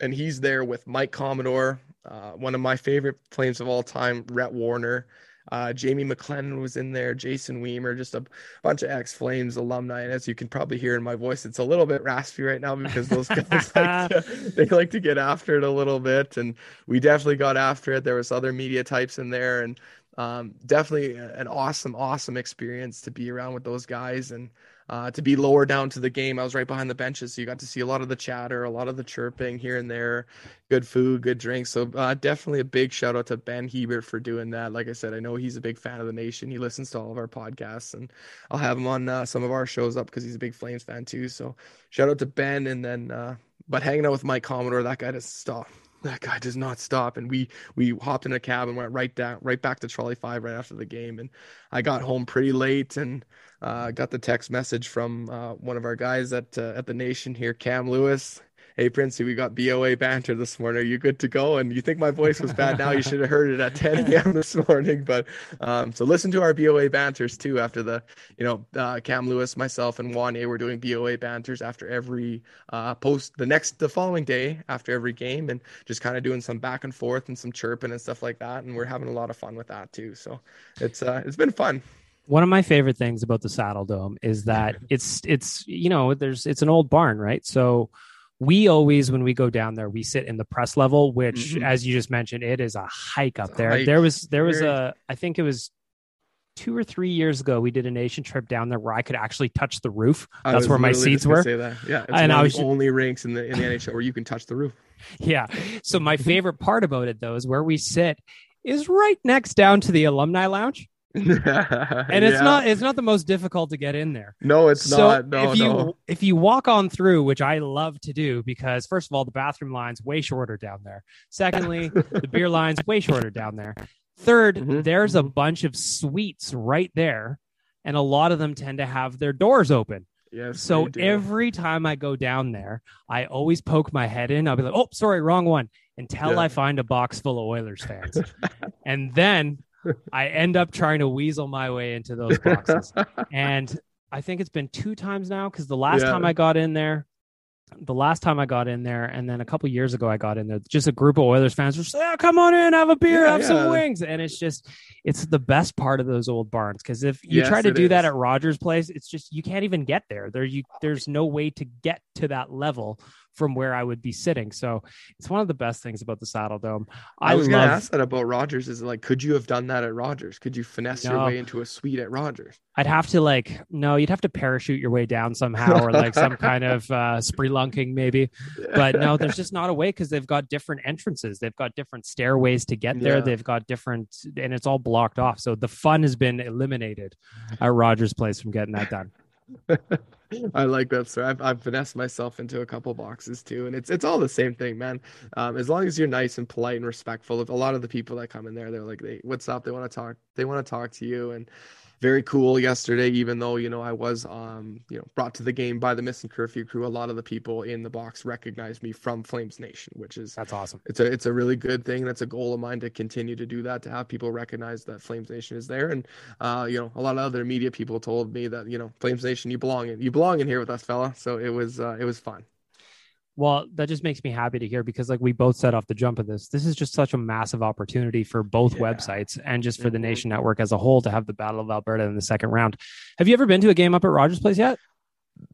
and he's there with Mike Commodore, uh, one of my favorite Flames of all time, Rhett Warrener. Uh, Jamie McLennan was in there, Jason Wiemer, just a bunch of ex Flames alumni. And as you can probably hear in my voice, it's a little bit raspy right now because those guys *laughs* like to, they like to get after it a little bit, and we definitely got after it. There was other media types in there, and um, definitely an awesome, awesome experience to be around with those guys and uh, to be lower down to the game. I was right behind the benches, so you got to see a lot of the chatter, a lot of the chirping here and there, good food, good drinks. So uh, definitely a big shout out to Ben Hebert for doing that. Like I said, I know he's a big fan of the nation. He listens to all of our podcasts, and I'll have him on uh, some of our shows up because he's a big Flames fan too. So shout out to Ben, and then uh, but hanging out with Mike Commodore, that guy doesn't stop. That guy does not stop, and we we hopped in a cab and went right down, right back to Trolley Five right after the game. And I got home pretty late, and uh, got the text message from uh, one of our guys at uh, at the Nation here, Cam Lewis. Hey Princey, we got BOA banter this morning. Are you good to go? And you think my voice was bad now? You should have heard it at 10 *laughs* a.m. this morning. But um, so listen to our BOA banters too. After the, you know, uh, Cam Lewis, myself, and Wanye were doing BOA banters after every uh, post. The next, the following day after every game, and just kind of doing some back and forth and some chirping and stuff like that. And we're having a lot of fun with that too. So it's uh, it's been fun. One of my favorite things about the Saddledome is that *laughs* it's it's you know there's it's an old barn, right? So we always when we go down there we sit in the press level which Mhm. as you just mentioned it is a hike up a there hike. there was there was a i think it was two or three years ago we did a nation trip down there where i could actually touch the roof that's where my seats were Say that. Yeah, And I was the only rinks in the in the NHL where you can touch the roof. *laughs* yeah so my *laughs* favorite part about it though is where we sit is right next down to the alumni lounge and it's not it's not the most difficult to get in there No, it's so not. No, if you no. if you walk on through, which I love to do, because first of all, the bathroom line's way shorter down there. Secondly, the beer *laughs* line's way shorter down there. 3rd Mhm, there's a bunch of suites right there, and a lot of them tend to have their doors open. Yes. So every time I go down there, I always poke my head in. I'll be like, "Oh, sorry, wrong one," until Yeah. I find a box full of Oilers fans, *laughs* and then I end up trying to weasel my way into those boxes *laughs* and I think it's been two times now because the last Yeah. time I got in there, the last time I got in there, and then a couple years ago I got in there, just a group of Oilers fans were saying, "Oh, "Come on in, have a beer, Yeah, have some wings," and it's just, it's the best part of those old barns because if you Yes, try to do that at Rogers Place, it's just you can't even get there. There, you there's no way to get to that level from where I would be sitting. So it's one of the best things about the Saddledome. I, I, was love gonna ask that about Rogers. Is like, could you have done that at Rogers? Could you finesse your way into a suite at Rogers? I'd have to like no, you'd have to parachute your way down somehow, or like some kind of uh, *laughs* spelunking maybe. But no, there's just not a way because they've got different entrances. They've got different stairways to get there. Yeah. They've got different, and it's all blocked off. So the fun has been eliminated at Rogers Place from getting that done. *laughs* I like that, sir. I've I've finessed myself into a couple boxes too, and it's it's all the same thing, man. Um, as long as you're nice and polite and respectful of a lot of the people that come in there, they're like, they, "What's up?" They want to talk. They want to talk to you, and very cool yesterday. Even though you know I was um you know brought to the game by the missing curfew crew, a lot of the people in the box recognized me from Flames Nation, which is That's awesome. it's a it's a really good thing. That's a goal of mine to continue to do that, to have people recognize that Flames Nation is there. And uh, you know, a lot of other media people told me that you know Flames Nation, you belong in you belong in here with us, fella. So it was uh, it was fun. Well, that just makes me happy to hear because, like we both said off the jump of this, this is just such a massive opportunity for both Yeah. websites and just for the Mhm. Nation Network as a whole to have the Battle of Alberta in the second round. Have you ever been to a game up at Rogers Place yet?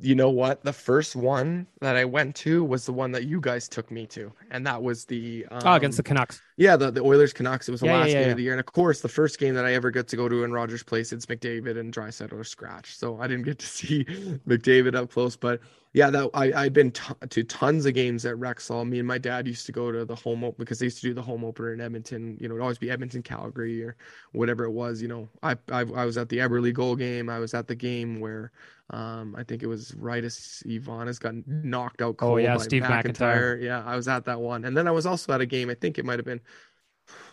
You know what? The first one that I went to was the one that you guys took me to, and that was the um, oh, against the Canucks. Yeah, the, the Oilers Canucks. It was the Yeah, yeah, last yeah, game yeah. of the year, and of course, the first game that I ever get to go to in Rogers Place, it's McDavid and Draisaitl or Scratch. So I didn't get to *laughs* see McDavid up close, but yeah, that I I'd been t- to tons of games at Rexall. Me and my dad used to go to the home op- because they used to do the home opener in Edmonton. You know, it'd always be Edmonton, Calgary, or whatever it was. You know, I I, I was at the Eberle goal game. I was at the game where um I think it was right as Ivanans got knocked out Oh, cold yeah, by Steve MacIntyre. Yeah, I was at that one, and then I was also at a game. I think it might have been.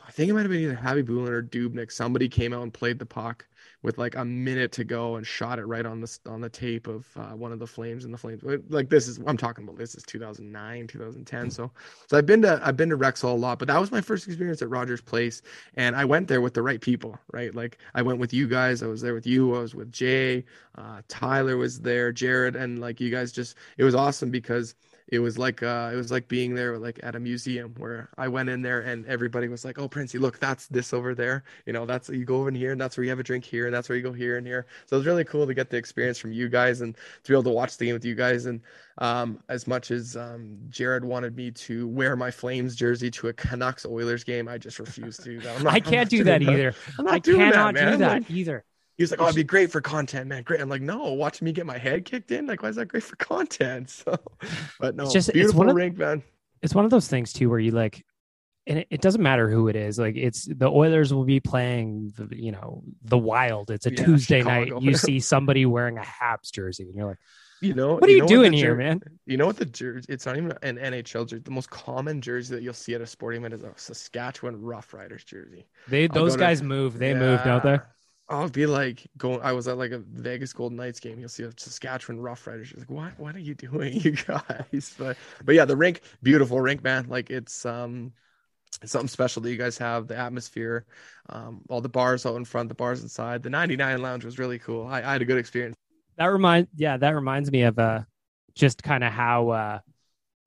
I think it might have been either Khabibulin or Dubnyk. Somebody came out and played the puck with like a minute to go and shot it right on the on the tape of uh, one of the Flames and the Flames. Like this is I'm talking about. This is 2009, 2010. So so I've been to I've been to Rexall a lot, but that was my first experience at Rogers Place, and I went there with the right people, right? Like I went with you guys. I was there with you. I was with Jay. Uh, Tyler was there. Jared and like you guys just it was awesome because it was like uh it was like being there like at a museum where I went in there and everybody was like, "Oh, Princey, look, that's this over there. You know, that's you go over in here and that's where you have a drink here and that's where you go here and here." So it was really cool to get the experience from you guys and to be able to watch the game with you guys and um as much as um Jared wanted me to wear my Flames jersey to a Canucks Oilers game, I just refused to *laughs* that. Not- I can't do doing that either. I'm not I doing that, cannot do that either. He was like, "Oh, it'd be great for content, man. Great." I'm like, "No, watching me get my head kicked in. Like, why is that great for content?" *laughs* So, but no, It's just- it's beautiful one of- man. It's one of those things too where you like, and it, it doesn't matter who it is. Like it's the Oilers will be playing the you know the Wild. It's a Yeah, Tuesday Chicago. night. You see somebody wearing a Habs jersey, and you're like, You know, what are you, know doing the here, man? You know what the jersey? It's not even an NHL jersey. The most common jersey that you'll see at a sporting event is a Saskatchewan Roughriders jersey. They go those to- guys move. They move, don't they? I'll be like going. I was at like a Vegas Golden Knights game. You'll see a Saskatchewan Roughriders. You're like, what? What are you doing, *laughs* you guys? But but yeah, the rink, beautiful rink, man. Like it's um, something special that you guys have. The atmosphere, um, all the bars out in front, the bars inside. The 99 lounge was really cool. I, I had a good experience. That remind yeah, that reminds me of uh just kind of how uh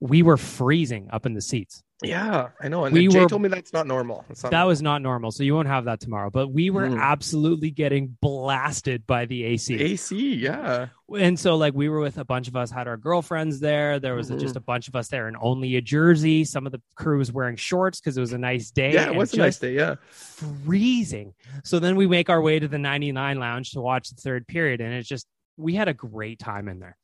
we were freezing up in the seats. Yeah, I know. And We Jay were- told me that's not normal. Not That normal. was not normal, so you won't have that tomorrow. But we were Mm. absolutely getting blasted by the AC. AC. Yeah. and so like we were with a bunch of us had our girlfriends there there was Mhm. just a bunch of us there in only a jersey some of the crew was wearing shorts because it was a nice day Yeah, it was a nice day. Yeah. freezing so then we make our way to the 99 lounge to watch the third period and it's just we had a great time in there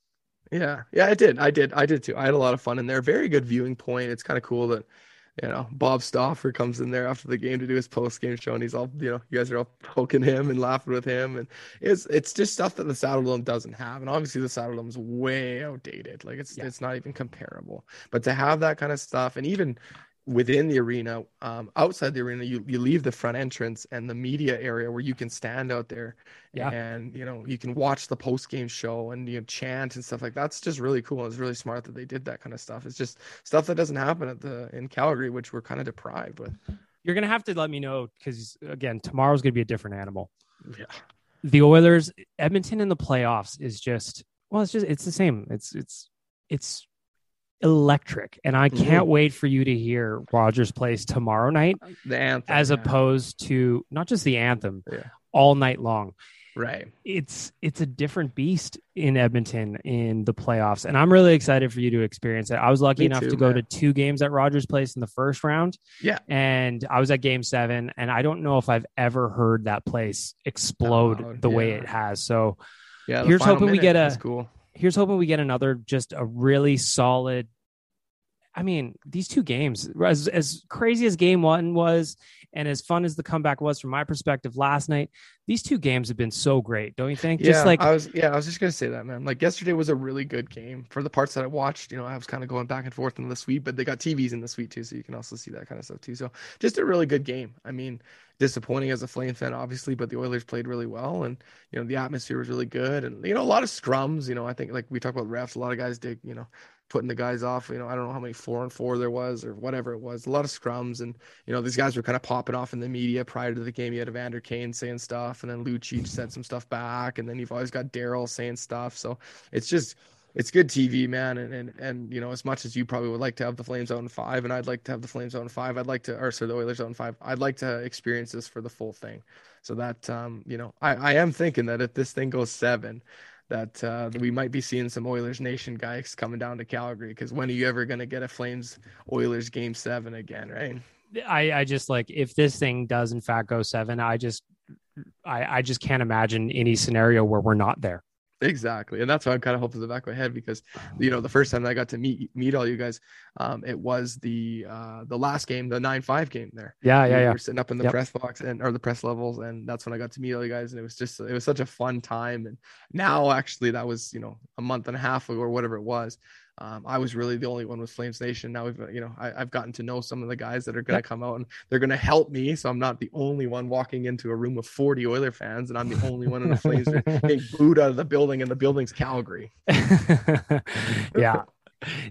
Yeah, yeah, I did. I did. I did too. I had a lot of fun in there. Very good viewing point. It's kind of cool that, you know, Bob Stauffer comes in there after the game to do his post game show, and he's all, you know, you guys are all poking him and laughing with him, and it's it's just stuff that the Saddledome doesn't have, and obviously the Saddledome's way outdated. Like it's Yeah. it's not even comparable. But to have that kind of stuff, and even within the arena, um, outside the arena, you you leave the front entrance and the media area where you can stand out there Yeah. and you know you can watch the post game show and you know, chant and stuff like that's just really cool. It's really smart that they did that kind of stuff. It's just stuff that doesn't happen at the in Calgary, which we're kind of deprived with. you're gonna have to let me know because again tomorrow's gonna be a different animal Yeah, the oilers edmonton in the playoffs is just well it's just it's the same it's it's it's electric and i Mm-hmm. can't wait for you to hear rogers place tomorrow night the anthem, as yeah. opposed to not just the anthem Yeah. all night long right. it's it's a different beast in edmonton in the playoffs and i'm really excited for you to experience it i was lucky Me enough too, to go man. to two games at rogers place in the first round Yeah. and i was at game seven and i don't know if i've ever heard that place explode loud, the way it has so Yeah, Here's hoping we get a- is cool. Here's hoping we get another just a really solid i mean these two games as, as crazy as game one was and as fun as the comeback was from my perspective last night these two games have been so great don't you think Yeah, just like I was yeah, I was just gonna say that, man. Like yesterday was a really good game. For the parts that I watched, you know, I was kind of going back and forth in the suite, but they got TVs in the suite too, so you can also see that kind of stuff too. So just a really good game. I mean, disappointing as a Flame fan, obviously, but the Oilers played really well, and you know the atmosphere was really good, and you know a lot of scrums. You know, I think like we talk about refs, a lot of guys dig, you know, putting the guys off. You know, I don't know how many four and four there was or whatever it was. A lot of scrums, and you know these guys were kind of popping off in the media prior to the game. You had Evander Kane saying stuff, and then Lucic said some stuff back, and then you've always got Darryl saying stuff. So it's just it's good TV, man. And, and and you know, as much as you probably would like to have the Flames on five, and I'd like to have the Flames on five, I'd like to, or sorry, the Oilers on five, I'd like to experience this for the full thing. So that um, you know, I, I am thinking that if this thing goes seven, that uh, we might be seeing some Oilers Nation guys coming down to Calgary. Because when are you ever going to get a Flames Oilers game seven again, right? I, I just like if this thing does in fact go seven, I just I, I just can't imagine any scenario where we're not there. Exactly, and that's why I'm kind of hoping in the back of my head because, you know, the first time I got to meet meet all you guys, um, it was the uh, the last game, the nine five game there. Yeah, yeah, we yeah. were sitting up in the Yep. press box and or the press levels, and that's when I got to meet all you guys, and it was just it was such a fun time. And now, actually, that was you know a month and a half ago or whatever it was. Um, I was really the only one with Flames Nation. Now we've, you know, I, I've gotten to know some of the guys that are going to come out and they're going to help me. So I'm not the only one walking into a room of 40 Oiler fans, and I'm the only one in the Flames *laughs* being booed out of the building, and the building's Calgary. *laughs* yeah,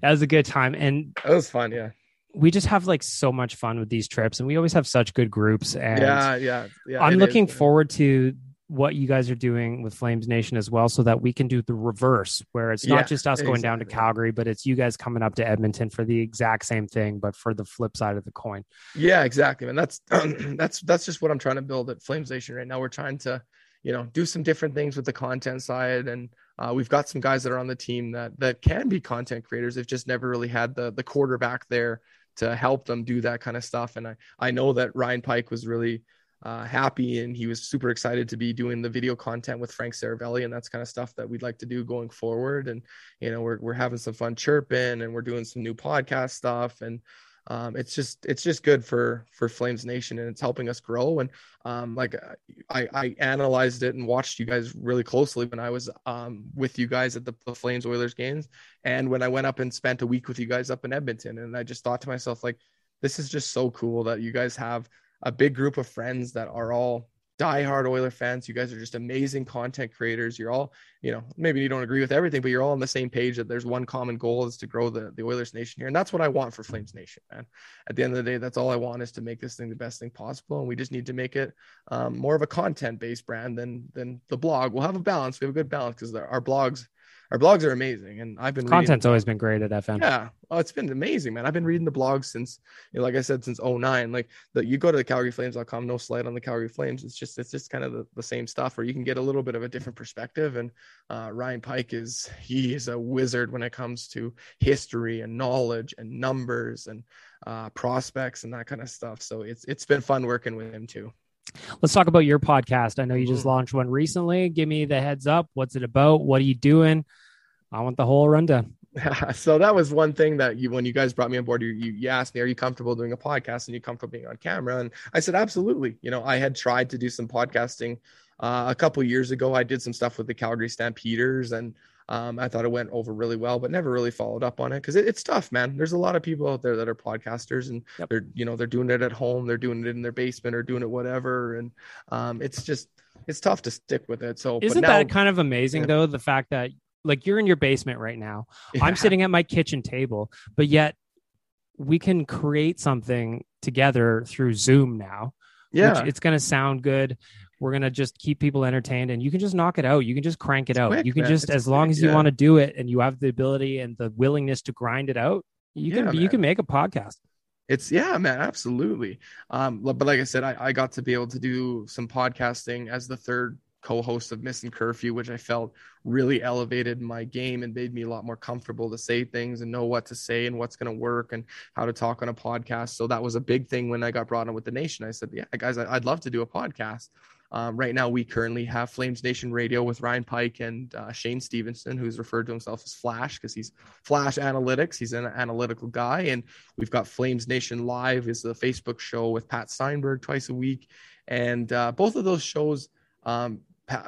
that was a good time, and That was fun, yeah. we just have like so much fun with these trips, and we always have such good groups. And yeah, yeah, yeah. I'm looking is. forward to what you guys are doing with Flames Nation as well, so that we can do the reverse, where it's not Yeah, just us going down to. Calgary, but it's you guys coming up to Edmonton for the exact same thing, but for the flip side of the coin. Yeah, exactly, And That's *clears throat* that's that's just what I'm trying to build at Flames Nation right now. We're trying to, you know, do some different things with the content side, and uh, we've got some guys that are on the team that that can be content creators. They've just never really had the the quarterback there to help them do that kind of stuff. And I I know that Ryan Pike was really uh, happy and he was super excited to be doing the video content with Frank Seravalli, and that's kind of stuff that we'd like to do going forward. And you know, we're we're having some fun chirping, and we're doing some new podcast stuff, and um, it's just it's just good for for Flames Nation, and it's helping us grow. And um, like I I analyzed it and watched you guys really closely when I was um with you guys at the, the Flames Oilers games, and when I went up and spent a week with you guys up in Edmonton, and I just thought to myself like, this is just so cool that you guys have a big group of friends that are all diehard Oiler fans. You guys are just amazing content creators. You're all, you know, maybe you don't agree with everything, but you're all on the same page that there's one common goal is to grow the, the Oilers Nation here. And that's what I want for Flames Nation, man. At the end of the day, that's all I want is to make this thing the best thing possible. And we just need to make it um, more of a content based brand than than the blog. We'll have a balance. We have a good balance because our blogs our blogs are amazing. And I've been Content's always been great at FN. yeah. Oh, it's been amazing, man. I've been reading the blogs since, you know, like I said, since 09. Like the, you go to the CalgaryFlames.com, no slight on the Calgary Flames. It's just, it's just kind of the, the same stuff where you can get a little bit of a different perspective. And uh, Ryan Pike is, he is a wizard when it comes to history and knowledge and numbers and uh, prospects and that kind of stuff. So it's, it's been fun working with him too. Let's talk about your podcast. I know you just Mhm. launched one recently. Give me the heads up. What's it about? What are you doing? I want the whole rundown. *laughs* so that was one thing that you when you guys brought me on board you, you you asked me are you comfortable doing a podcast and you comfortable being on camera and i said absolutely you know i had tried to do some podcasting uh, a couple years ago i did some stuff with the calgary stampeders and um, i thought it went over really well but never really followed up on it because it, it's tough man there's a lot of people out there that are podcasters and Yep. they're you know they're doing it at home they're doing it in their basement or doing it whatever and um, it's just it's tough to stick with it so Isn't now- that kind of amazing Yeah. though? The fact that like you're in your basement right now. *laughs* Yeah. I'm sitting at my kitchen table, but yet we can create something together through Zoom now. yeah which it's going to sound good. We're going to just keep people entertained and you can just knock it out. You can just crank it It's out. quick, you can man. just, It's as long quick, as you yeah. want to do it and you have the ability and the willingness to grind it out, you Yeah, can, you can make a podcast. It's yeah, man, absolutely. Um, but like I said, I, I got to be able to do some podcasting as the third co-host of Missing Curfew, which I felt really elevated my game and made me a lot more comfortable to say things and know what to say and what's going to work and how to talk on a podcast. So that was a big thing when I got brought on with the Nation. I said, yeah, guys, I'd love to do a podcast. Um, right now, we currently have Flames Nation Radio with Ryan Pike and uh, Shane Stevenson, who's referred to himself as Flash because he's Flash Analytics. He's an analytical guy, and we've got Flames Nation Live is the Facebook show with Pat Steinberg twice a week, and uh, both of those shows. Um,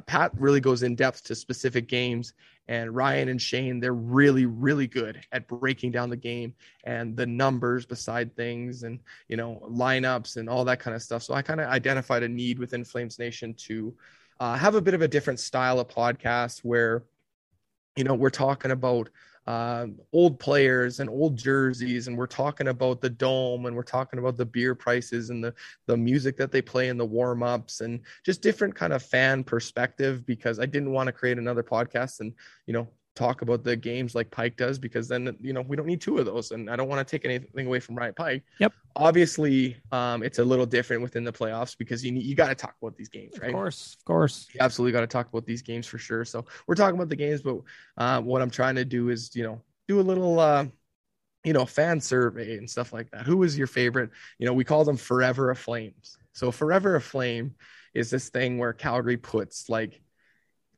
Pat, really goes in depth to specific games, and Ryan and Shane they're really really good at breaking down the game and the numbers beside things, and you know lineups and all that kind of stuff. So I kind of identified a need within Flames Nation to uh, have a bit of a different style of podcast where you know we're talking about uh, old players and old jerseys and we're talking about the dome and we're talking about the beer prices and the the music that they play in the warm-ups and just different kind of fan perspective because i didn't want to create another podcast and you know talk about the games like Pike does because then you know we don't need two of those and I don't want to take anything away from Ryan Pike. Yep. Obviously, um, it's a little different within the playoffs because you you got to talk about these games, right? Of course, of course. You absolutely got to talk about these games for sure. So we're talking about the games, but uh, what I'm trying to do is you know do a little uh, you know fan survey and stuff like that. Who was your favorite? You know, we call them Forever of Flames. So Forever of Flame is this thing where Calgary puts like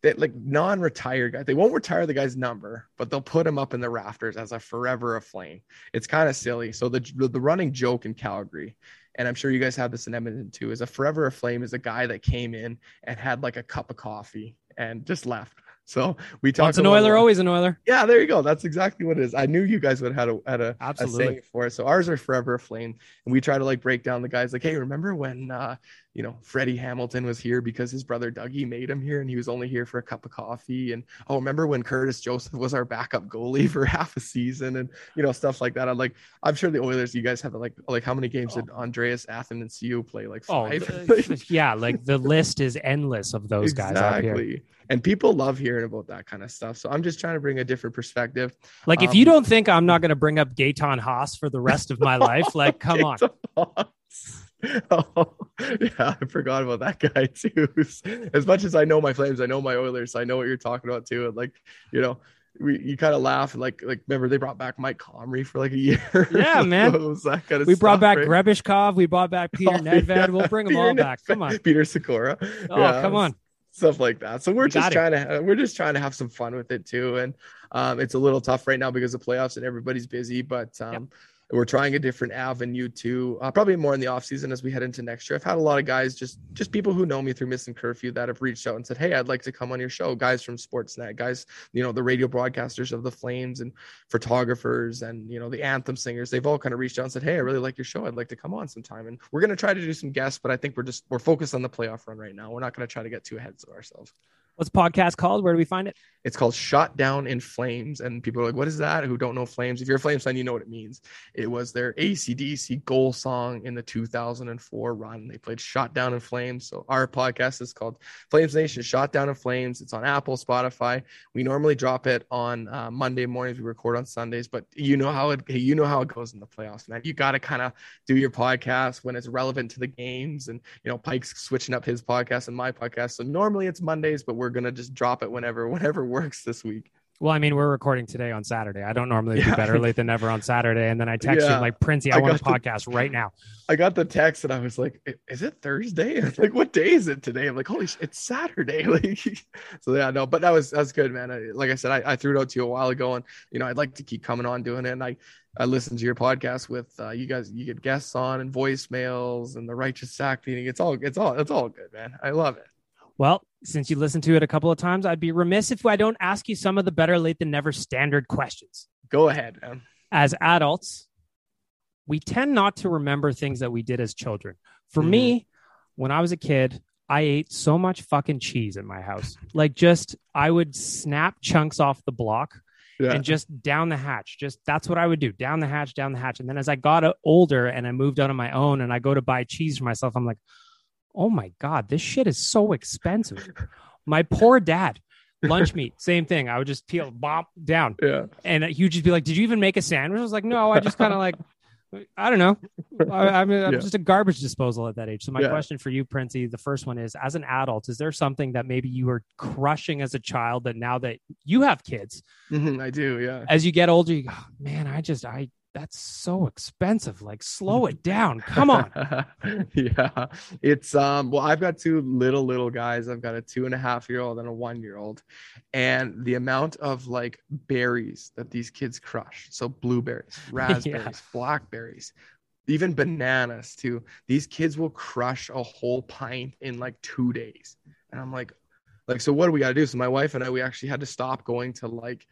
that like non-retired guys they won't retire the guy's number but they'll put him up in the rafters as a forever aflame it's kind of silly so the the running joke in calgary and i'm sure you guys have this in edmonton too is a forever aflame is a guy that came in and had like a cup of coffee and just left so we talked Once an Oiler, always an Oiler. yeah, there you go. That's exactly what it is. I knew you guys would have had a had a, Absolutely. a saying for it. So ours are forever aflame, and we try to like break down the guys. Like, hey, remember when uh, you know Freddie Hamilton was here because his brother Dougie made him here, and he was only here for a cup of coffee. And oh, remember when Curtis Joseph was our backup goalie *laughs* for half a season, and you know stuff like that. I'm like, I'm sure the Oilers, you guys have like like how many games did Andreas Athanasiou play? Like Oh, five. *laughs* the- yeah, like the list is endless of those guys here. Exactly. And people love hearing about that kind of stuff. So I'm just trying to bring a different perspective. Like, if Um, you don't think I'm not going to bring up Gaetan Haas for the rest of my life, like, come *laughs* on. *laughs* oh, yeah, I forgot about that guy *laughs* too. As much as I know my Flames, I know my Oilers. So I know what you're talking about too. And like, you know, we you kind of laugh like like remember they brought back Mike Comrie for like a year. *laughs* Yeah, man. that kind of We brought back right? Grebeshkov. We brought back Peter Oh, Nedved. yeah. We'll bring them Peter all back. Nedved, Come on. Peter Sykora. Oh, Yeah, come on. stuff like that. So we're You just got it. trying to we're just trying to have some fun with it too. And um, it's a little tough right now because of playoffs and everybody's busy, but um, we're trying a different avenue too. Uh, probably more in the off season as we head into next year. I've had a lot of guys, just just people who know me through missing curfew, that have reached out and said, "Hey, I'd like to come on your show." Guys from Sportsnet, guys, you know, the radio broadcasters of the Flames and photographers and you know the anthem singers. They've all kind of reached out and said, "Hey, I really like your show. I'd like to come on sometime." And we're gonna try to do some guests, but I think we're just we're focused on the playoff run right now. We're not gonna try to get too ahead of ourselves. What's podcast called? Where do we find it? It's called Shot Down in Flames. And people are like, what is that? Who don't know Flames? If you're a Flames fan, you know what it means. It was their ACDC goal song in the 2004 run. They played Shot Down in Flames. So our podcast is called Flames Nation Shot Down in Flames. It's on Apple, Spotify. We normally drop it on uh, Monday mornings. We record on Sundays, but you know how it you know how it goes in the playoffs, man. You got to kind of do your podcast when it's relevant to the games. And you know, Pike's switching up his podcast and my podcast. So normally it's Mondays, but we're gonna just drop it whenever *laughs* whenever works this week. Well, I mean, we're recording today on Saturday. I don't normally do Yeah. better late than never on Saturday. And then I text you Yeah. I'm like, Princey, I, I want a the- podcast right now. *laughs* I got the text and I was like, "Is it Thursday?" *laughs* I'm like, "What day is it today?" I'm like, "Holy, sh- it's Saturday!" Like, so yeah, no, but that was that's good, man. I, like I said, I, I threw it out to you a while ago, and you know, I'd like to keep coming on doing it. And I I listened to your podcast with uh, you guys. You get guests on and voicemails and the righteous sack meeting. It's all it's all it's all good, man. I love it. Well, since you listened to it a couple of times, I'd be remiss if I don't ask you some of the better late than never standard questions. Go ahead, man. As adults, we tend not to remember things that we did as children. For Mhm. me, when I was a kid, I ate so much fucking cheese in my house. Like just I would snap chunks off the block Yeah. and just down the hatch. Just that's what I would do. Down the hatch, down the hatch. And then as I got older and I moved out on my own and I go to buy cheese for myself, I'm like, oh my God, this shit is so expensive. my poor dad, lunch meat, *laughs* same thing. I would just peel bop down. yeah. And he'd just be like, Did you even make a sandwich? I was like, No, I just kind of like I don't know. I, I'm, I'm Yeah. just a garbage disposal at that age. So my Yeah. question for you, Princey, the first one is: As an adult, is there something that maybe you were crushing as a child that now that you have kids, Mhm, I do. Yeah. as you get older, you go, "Oh, man, I just I that's so expensive. Like, slow it *laughs* down. Come on. yeah it's um well i've got two little little guys i've got a two and a half year old and a one year old and the amount of like berries that these kids crush so blueberries *laughs* raspberries blackberries even bananas too these kids will crush a whole pint in like two days and i'm like Like, so what do we got to do? So my wife and I, we actually had to stop going to like,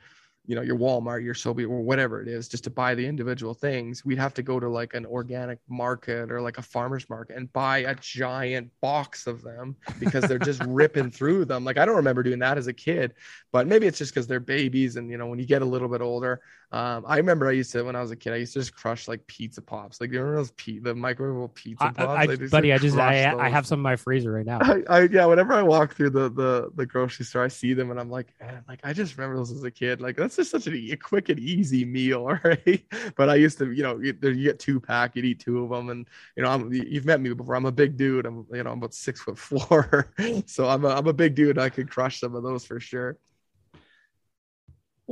you know, your Walmart, your Sobeys, or whatever it is, just to buy the individual things. We'd have to go to like an organic market or like a farmer's market and buy a giant box of them because they're just *laughs* ripping through them. Like, I don't remember doing that as a kid, but maybe it's just because they're babies. And, you know, when you get a little bit older, um, I remember I used to, when I was a kid, I used to just crush like pizza pops. Like, you remember those pe- the microwavable pizza I, pops? I, used to buddy, I just I, I have some in my freezer right now. I, *laughs* I yeah, whenever I walk through the the the grocery store, I see them and I'm like, man, like I just remember those as a kid. Like that's just such a, e- quick and easy meal, *laughs* right? But I used to, you know, you, you get two pack, you'd eat two of them, and you know, I'm you've met me before. I'm a big dude. I'm you know, I'm about six foot four, *laughs* so I'm a I'm a big dude. I could crush some of those for sure.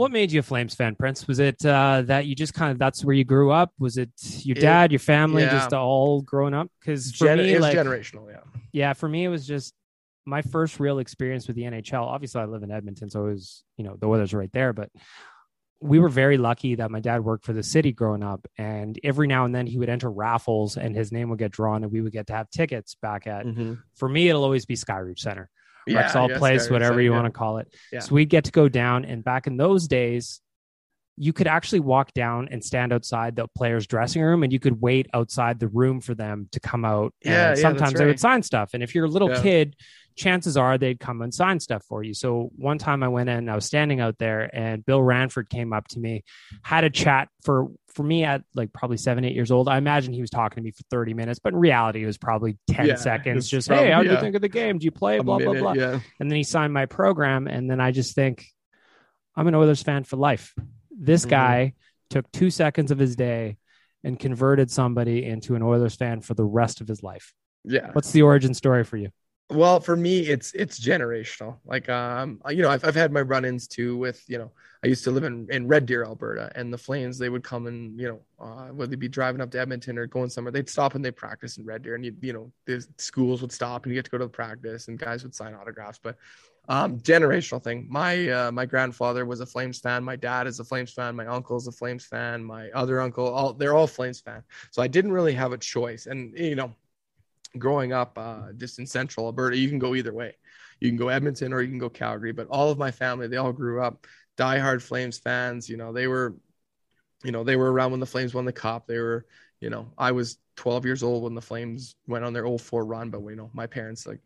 What made you a Flames fan, Prince? Was it uh, that you just kind of that's where you grew up? Was it your It- dad, your family, yeah. just all growing up? Because for Gen- me, it's like, generational, yeah. yeah, for me, it was just my first real experience with the NHL. Obviously, I live in Edmonton, so it was you know the weather's right there, but we were very lucky that my dad worked for the city growing up, and every now and then he would enter raffles, and his name would get drawn, and we would get to have tickets back at. For me, it'll always be Skyreach Center. Yeah, Rexall yeah, Place, whatever you yeah. want to call it. Yeah. So we'd get to go down, and back in those days, you could actually walk down and stand outside the players' dressing room, and you could wait outside the room for them to come out. Yeah, and sometimes they would sign stuff, and if you're a little kid, chances are they'd come and sign stuff for you. So one time I went in, I was standing out there, and Bill Ranford came up to me, had a chat for for me at like probably seven, eight years old. I imagine he was talking to me for 30 minutes, but in reality, it was probably 10 Yeah, seconds. Just, probably- hey, how do you think of the game? Do you play? A Blah, blah, minute, blah. yeah. And then he signed my program. And then I just think, I'm an Oilers fan for life. This Mhm. guy took two seconds of his day and converted somebody into an Oilers fan for the rest of his life. Yeah. What's the origin story for you? Well, for me, it's it's generational. Like, um, you know, I've I've had my run-ins too with, you know, I used to live in in Red Deer, Alberta, and the Flames they would come and, you know, uh, whether they be driving up to Edmonton or going somewhere, they'd stop and they'd practice in Red Deer, and you you know, the schools would stop and you get to go to the practice, and guys would sign autographs. But um, generational thing. My uh, my grandfather was a Flames fan. My dad is a Flames fan. My uncle is a Flames fan. My other uncle, all they're all Flames fan. So I didn't really have a choice, and you know growing up uh, just in central Alberta, you can go either way. You can go Edmonton or you can go Calgary. But all of my family, they all grew up diehard Flames fans. You know, they were, you know, they were around when the Flames won the cup. They were, you know, I was 12 years old when the Flames went on their 04 run. But you know, my parents like,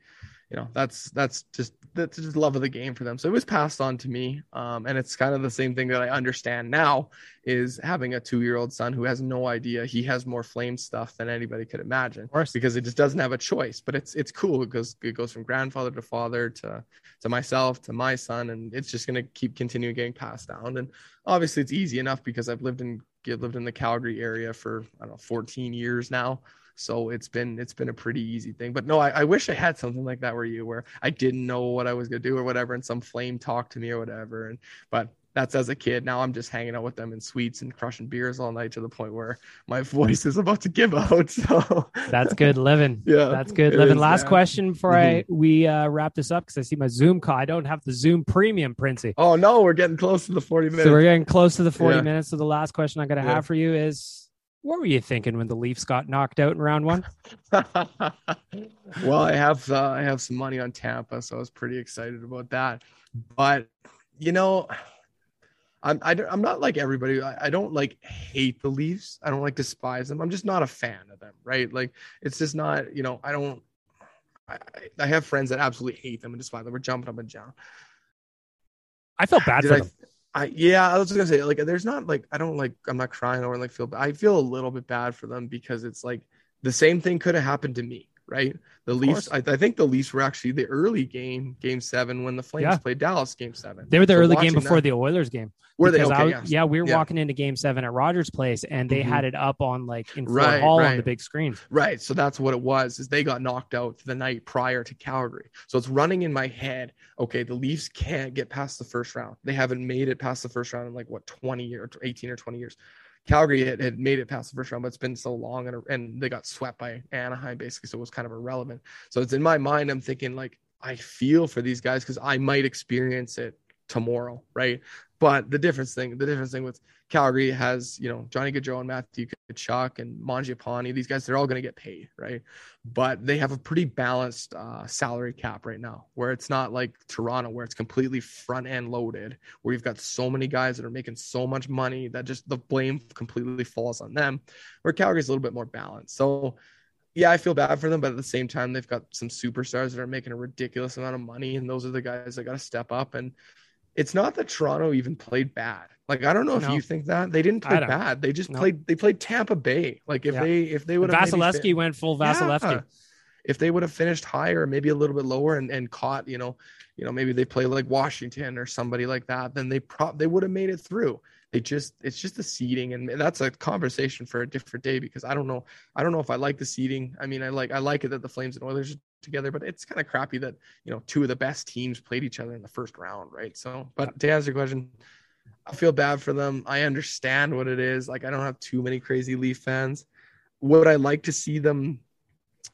you know, that's that's just that's just love of the game for them. So it was passed on to me, um, and it's kind of the same thing that I understand now is having a two-year-old son who has no idea he has more flame stuff than anybody could imagine, of because it just doesn't have a choice. But it's it's cool because it goes from grandfather to father to to myself to my son, and it's just gonna keep continuing getting passed down. And obviously, it's easy enough because I've lived in lived in the Calgary area for I don't know 14 years now so it's been it's been a pretty easy thing but no I, I wish i had something like that where you where i didn't know what i was going to do or whatever and some flame talked to me or whatever and but that's as a kid now i'm just hanging out with them in suites and crushing beers all night to the point where my *laughs* voice is about to give out *laughs* so That's good living. *laughs* Yeah, That's good living. is, Last yeah. question before I Mhm. we uh, wrap this up because I see my Zoom call. I don't have the Zoom premium, Princey. oh no we're getting close to the 40 minutes So we're getting close to the 40 Yeah. minutes. So the last question I'm going to Yeah. have for you is what were you thinking when the Leafs got knocked out in round one? *laughs* well, I have uh, I have some money on Tampa, so I was pretty excited about that. But you know, I'm I, don't- I'm not like everybody. I, I don't like hate the Leafs. I don't like despise them. I'm just not a fan of them, right? Like it's just not. You know, I don't. I, I- I have friends that absolutely hate them and despise them. We're jumping up and down. I felt bad Did for I- them. I yeah, I was gonna say like there's not like I don't like I'm not crying or like feel. I feel a little bit bad for them because it's like the same thing could have happened to me, right? The Leafs, I, I think the Leafs were actually the early game, game seven, when the Flames Yeah. played Dallas game seven. They were the So early game before that- the Oilers game. Were they? Because I Okay, yeah. yeah, we were Yeah. walking into game seven at Rogers Place and they Mhm. had it up on like in Ford Right, Hall on the big screens. Right. So that's what it was, is they got knocked out the night prior to Calgary. So it's running in my head. Okay, the Leafs can't get past the first round. They haven't made it past the first round in like what 20 or 18 or 20 years. Calgary had, had made it past the first round, but it's been so long and, and they got swept by Anaheim basically. So it was kind of irrelevant. So it's in my mind, I'm thinking like, I feel for these guys because I might experience it tomorrow, right? But the difference thing, the difference thing with Calgary has, you know, Johnny Gaudreau and Matthew Tkachuk and Mangiapane, these guys, they're all going to get paid, right? But they have a pretty balanced uh, salary cap right now, where it's not like Toronto, where it's completely front end loaded, where you've got so many guys that are making so much money that just the blame completely falls on them. Where Calgary's a little bit more balanced. So yeah, I feel bad for them, but at the same time, they've got some superstars that are making a ridiculous amount of money, and those are the guys that got to step up. And it's not that Toronto even played bad. Like I don't know if No. you think that they didn't play bad. They just No. played. They played Tampa Bay. Like if Yeah. they if they would have Vasilevskiy went full Vasilevskiy. Yeah. If they would have finished higher, maybe a little bit lower, and, and caught, you know, you know, maybe they play like Washington or somebody like that, then they prop they would have made it through. They just it's just the seeding, and that's a conversation for a different day because I don't know I don't know if I like the seeding. I mean, I like I like it that the Flames and Oilers together, but it's kind of crappy that you know two of the best teams played each other in the first round, right? So, but to answer your question, I feel bad for them. I understand what it is. Like I don't have too many crazy Leaf fans. Would I like to see them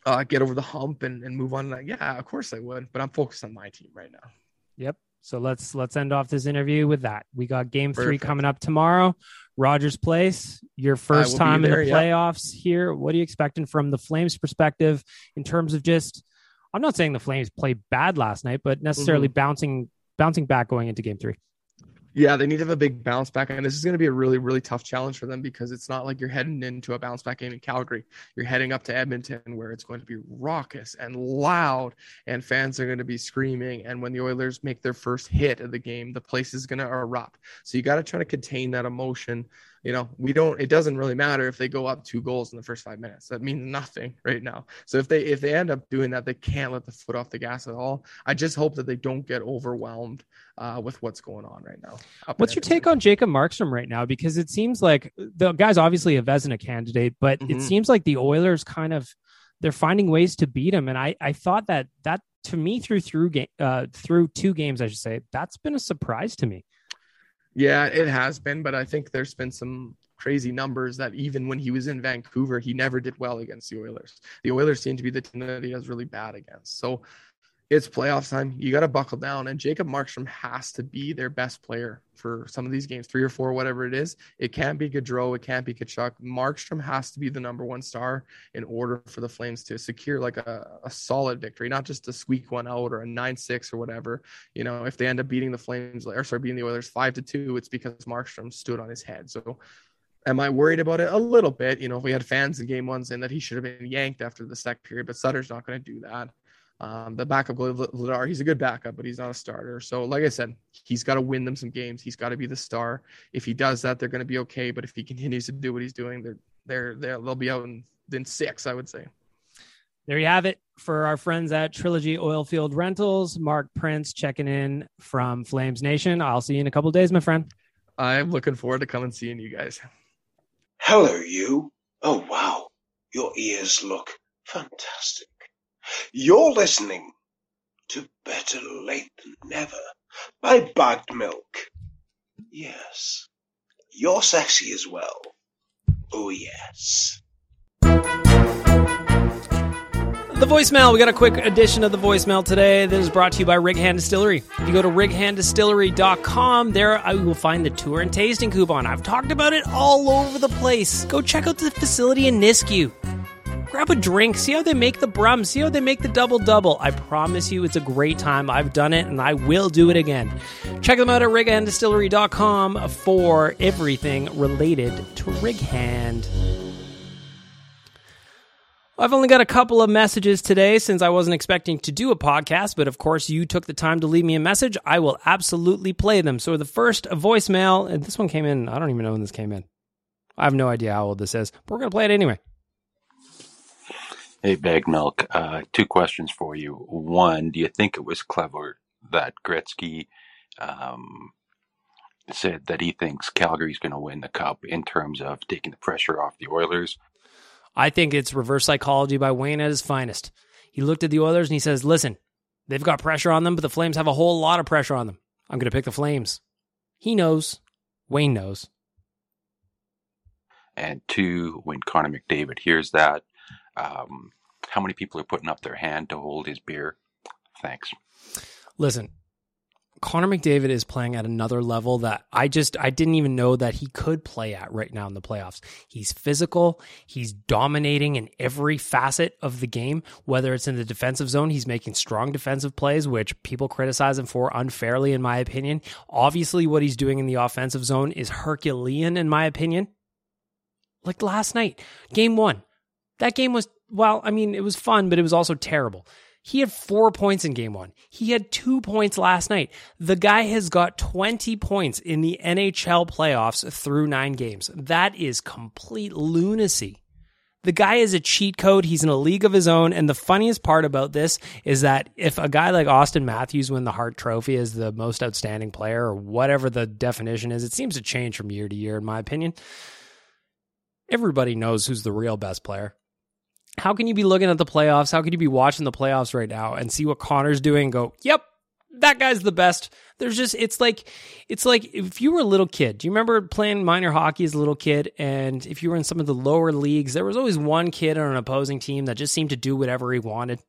uh, get over the hump and, and move on? Like, yeah, of course I would, but I'm focused on my team right now. Yep. So let's let's end off this interview with that. We got game three coming up tomorrow. Rogers Place, your first time in there, the yeah. playoffs here. What are you expecting from the Flames perspective in terms of just I'm not saying the Flames played bad last night, but necessarily Mm-hmm. bouncing bouncing back going into game three. Yeah, they need to have a big bounce back, and this is going to be a really, really tough challenge for them because it's not like you're heading into a bounce back game in Calgary. You're heading up to Edmonton, where it's going to be raucous and loud, and fans are going to be screaming. And when the Oilers make their first hit of the game, the place is going to erupt. So you got to try to contain that emotion. You know, we don't. It doesn't really matter if they go up two goals in the first five minutes. That means nothing right now. So if they if they end up doing that, they can't let the foot off the gas at all. I just hope that they don't get overwhelmed uh, with what's going on right now. What's your take on Jacob Markstrom right now? Because it seems like the guy's obviously a Vezina candidate, but it Mhm. seems like the Oilers kind of they're finding ways to beat him. And I I thought that that to me through through game uh through two games I should say that's been a surprise to me. Yeah, it has been, but I think there's been some crazy numbers that even when he was in Vancouver, he never did well against the Oilers. The Oilers seem to be the team that he does really bad against. So it's playoffs time. You got to buckle down, and Jacob Markstrom has to be their best player for some of these games, three or four, whatever it is. It can't be Gaudreau, it can't be Tkachuk. Markstrom has to be the number one star in order for the Flames to secure like a, a solid victory, not just to squeak one out or a nine six or whatever. You know, if they end up beating the Flames or sorry, beating the Oilers five to two, it's because Markstrom stood on his head. So am I worried about it? A little bit. You know, if we had fans in game one saying that he should have been yanked after the second period, but Sutter's not going to do that. Um, the backup Vladar, he's a good backup, but he's not a starter. So, like I said, he's got to win them some games. He's got to be the star. If he does that, they're going to be okay. But if he *laughs* continues to do what he's doing, they're they're, they're they'll be out in, in six, I would say. There you have it for our friends at Trilogy Oilfield Rentals. Mark Printz checking in from Flames Nation. I'll see you in a couple of days, my friend. I'm looking forward to coming seeing you guys. Hello, you. Oh, wow. Your ears look fantastic. You're listening to Better Lait Than Never by Bagged Milk. Yes. You're sexy as well. Oh, yes. The voicemail. We got a quick edition of the voicemail today. This is brought to you by Rig Hand Distillery. If you go to righanddistillery.com, there I will find the tour and tasting coupon. I've talked about it all over the place. Go check out the facility in Nisku. Grab a drink, see how they make the brum, see how they make the double double. I promise you it's a great time. I've done it and I will do it again. Check them out at righanddistillery.com for everything related to Rig Hand. I've only got a couple of messages today since I wasn't expecting to do a podcast, but of course you took the time to leave me a message. I will absolutely play them. So the first voicemail, and this one came in, I don't even know when this came in. I have no idea how old this is, but we're going to play it anyway. Hey, Bag Milk. Uh, two questions for you. One, do you think it was clever that Gretzky um, said that he thinks Calgary's going to win the cup in terms of taking the pressure off the Oilers? I think it's reverse psychology by Wayne at his finest. He looked at the Oilers and he says, listen, they've got pressure on them, but the Flames have a whole lot of pressure on them. I'm going to pick the Flames. He knows. Wayne knows. And two, when Connor McDavid hears that, um, how many people are putting up their hand to hold his beer? Thanks. Listen, Connor McDavid is playing at another level that I just I didn't even know that he could play at right now in the playoffs. He's physical, he's dominating in every facet of the game, whether it's in the defensive zone, he's making strong defensive plays which people criticize him for unfairly in my opinion. Obviously what he's doing in the offensive zone is herculean in my opinion. Like last night, game 1. That game was well, I mean, it was fun, but it was also terrible. He had four points in game one. He had two points last night. The guy has got 20 points in the NHL playoffs through nine games. That is complete lunacy. The guy is a cheat code. He's in a league of his own. And the funniest part about this is that if a guy like Auston Matthews win the Hart Trophy as the most outstanding player, or whatever the definition is, it seems to change from year to year, in my opinion. Everybody knows who's the real best player how can you be looking at the playoffs? How can you be watching the playoffs right now and see what Connor's doing go, yep, that guy's the best. There's just it's like it's like if you were a little kid, do you remember playing minor hockey as a little kid? And if you were in some of the lower leagues, there was always one kid on an opposing team that just seemed to do whatever he wanted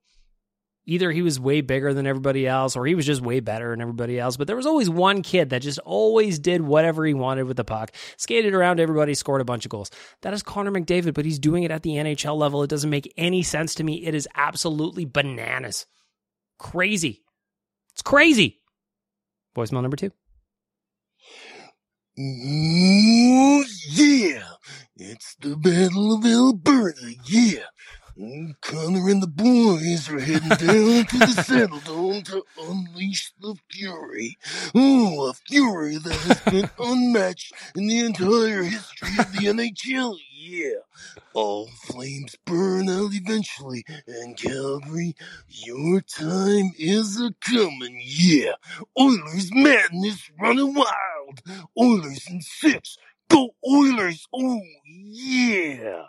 either he was way bigger than everybody else or he was just way better than everybody else. But there was always one kid that just always did whatever he wanted with the puck, skated around everybody, scored a bunch of goals. That is Connor McDavid, but he's doing it at the NHL level. It doesn't make any sense to me. It is absolutely bananas. Crazy. It's crazy. Voicemail number two. Ooh, yeah. It's the Battle of Alberta, yeah. Mm, Connor and the boys are heading down to the *laughs* Saddledome to unleash the fury. Oh, a fury that has been *laughs* unmatched in the entire history of the NHL. Yeah, all flames burn out eventually, and Calgary, your time is a coming. Yeah, Oilers madness running wild. Oilers in six. Go Oilers! Oh yeah.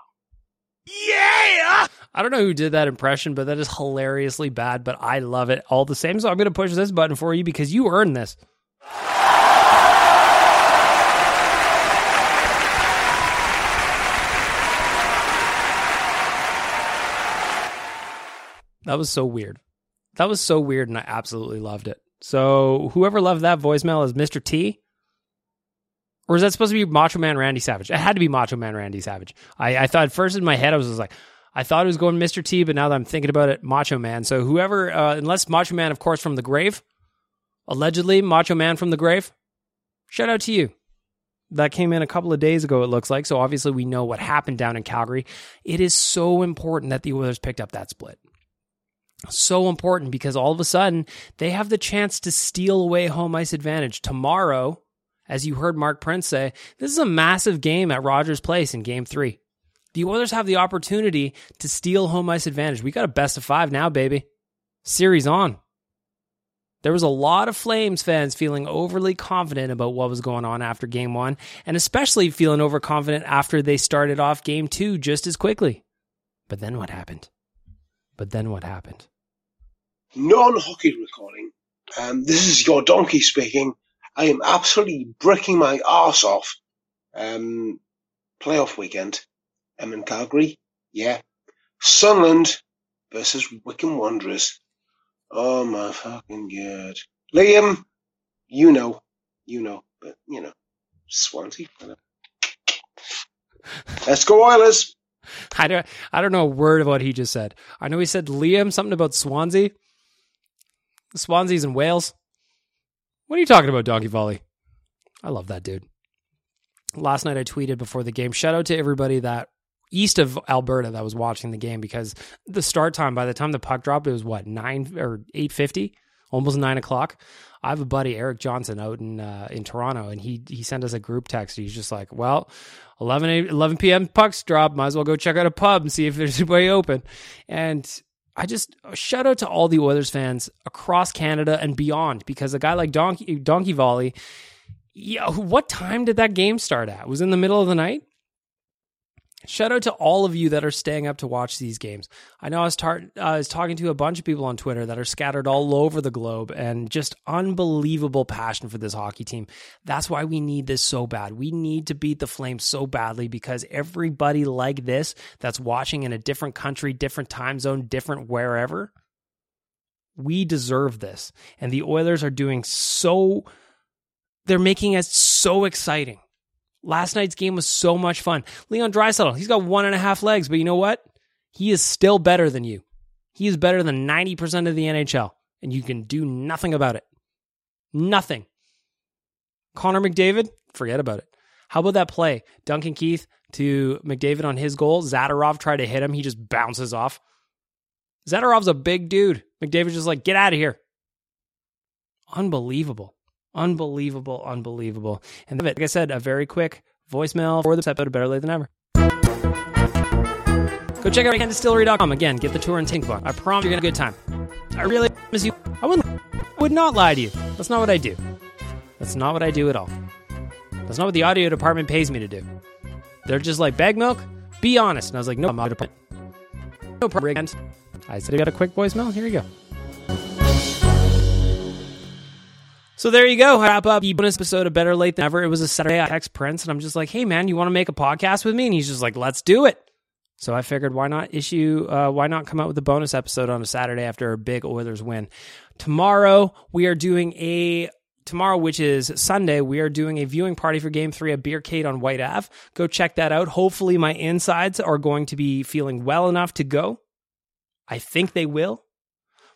Yeah! I don't know who did that impression, but that is hilariously bad, but I love it all the same. So I'm going to push this button for you because you earned this. That was so weird. That was so weird, and I absolutely loved it. So, whoever loved that voicemail is Mr. T. Or is that supposed to be Macho Man Randy Savage? It had to be Macho Man Randy Savage. I, I thought first in my head I was, like, I thought it was going Mr. T, but now that I'm thinking about it, Macho Man. So whoever, uh, unless Macho Man, of course, from the grave, allegedly Macho Man from the grave, shout out to you. That came in a couple of days ago, it looks like. So obviously we know what happened down in Calgary. It is so important that the Oilers picked up that split. So important because all of a sudden they have the chance to steal away home ice advantage tomorrow as you heard Mark Printz say, this is a massive game at Rogers Place in game three. The Oilers have the opportunity to steal home ice advantage. We got a best of five now, baby. Series on. There was a lot of Flames fans feeling overly confident about what was going on after game one, and especially feeling overconfident after they started off game two just as quickly. But then what happened? But then what happened? Non hockey recording. Um, this is your donkey speaking. I am absolutely bricking my arse off. Um, playoff weekend. I'm in Calgary. Yeah. Sunderland versus Wycombe Wanderers. Oh my fucking god. Liam, you know. You know. But, you know. Swansea. Let's go Oilers. I don't, I don't know a word of what he just said. I know he said Liam, something about Swansea. Swansea's in Wales. What are you talking about, Donkey Volley? I love that dude. Last night I tweeted before the game. Shout out to everybody that east of Alberta that was watching the game because the start time by the time the puck dropped it was what nine or eight fifty, almost nine o'clock. I have a buddy Eric Johnson out in uh, in Toronto, and he he sent us a group text. He's just like, "Well, 11, 11 p.m. pucks drop. Might as well go check out a pub and see if there's anybody open." And I just uh, shout out to all the Oilers fans across Canada and beyond because a guy like Donkey Donkey Volley, yeah, what time did that game start at? Was in the middle of the night? Shout out to all of you that are staying up to watch these games. I know I was, tar- uh, I was talking to a bunch of people on Twitter that are scattered all over the globe and just unbelievable passion for this hockey team. That's why we need this so bad. We need to beat the Flames so badly because everybody like this that's watching in a different country, different time zone, different wherever, We deserve this. And the Oilers are doing so, they're making it so exciting. Last night's game was so much fun. Leon Draisaitl, he's got one and a half legs, but you know what? He is still better than you. He is better than 90% of the NHL, and you can do nothing about it. Nothing. Connor McDavid, forget about it. How about that play? Duncan Keith to McDavid on his goal. Zadorov tried to hit him. He just bounces off. Zadorov's a big dude. McDavid's just like, get out of here. Unbelievable. Unbelievable. Unbelievable. And like I said, a very quick voicemail for this episode of Better Late Than Ever. Go check out RaycanDistillery.com. Again, get the tour and Tink book. I promise you're going to have a good time. I really promise you. I would, would not lie to you. That's not what I do. That's not what I do at all. That's not what the audio department pays me to do. They're just like, bag milk? Be honest. And I was like, no, I'm out of No problem. I said I got a quick voicemail. Here you go. So there you go. Wrap up the bonus episode of Better Late Than Ever. It was a Saturday. I text Printz and I'm just like, hey man, you want to make a podcast with me? And he's just like, let's do it. So I figured, why not issue? Uh, why not come out with a bonus episode on a Saturday after a big Oilers win? Tomorrow we are doing a tomorrow, which is Sunday, we are doing a viewing party for Game Three at Beercade on Whyte Ave. Go check that out. Hopefully, my insides are going to be feeling well enough to go. I think they will,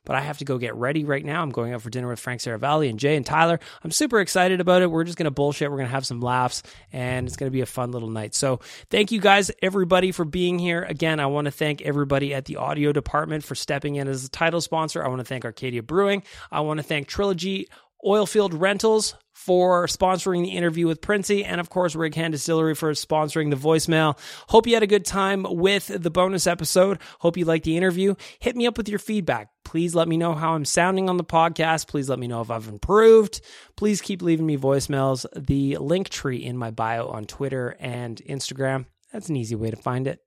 but I have to go get ready right now. I'm going out for dinner with Frank Seravalli and Jay and Tyler. I'm super excited about it. We're just going to bullshit. We're going to have some laughs, and it's going to be a fun little night. So, thank you guys, everybody, for being here. Again, I want to thank everybody at the audio department for stepping in as a title sponsor. I want to thank Arcadia Brewing. I want to thank Trilogy Oilfield Rentals for sponsoring the interview with Princey, and of course, Rig Hand Distillery for sponsoring the voicemail. Hope you had a good time with the bonus episode. Hope you liked the interview. Hit me up with your feedback. Please let me know how I'm sounding on the podcast. Please let me know if I've improved. Please keep leaving me voicemails. The link tree in my bio on Twitter and Instagram. That's an easy way to find it.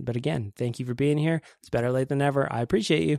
But again, thank you for being here. It's better late than never. I appreciate you.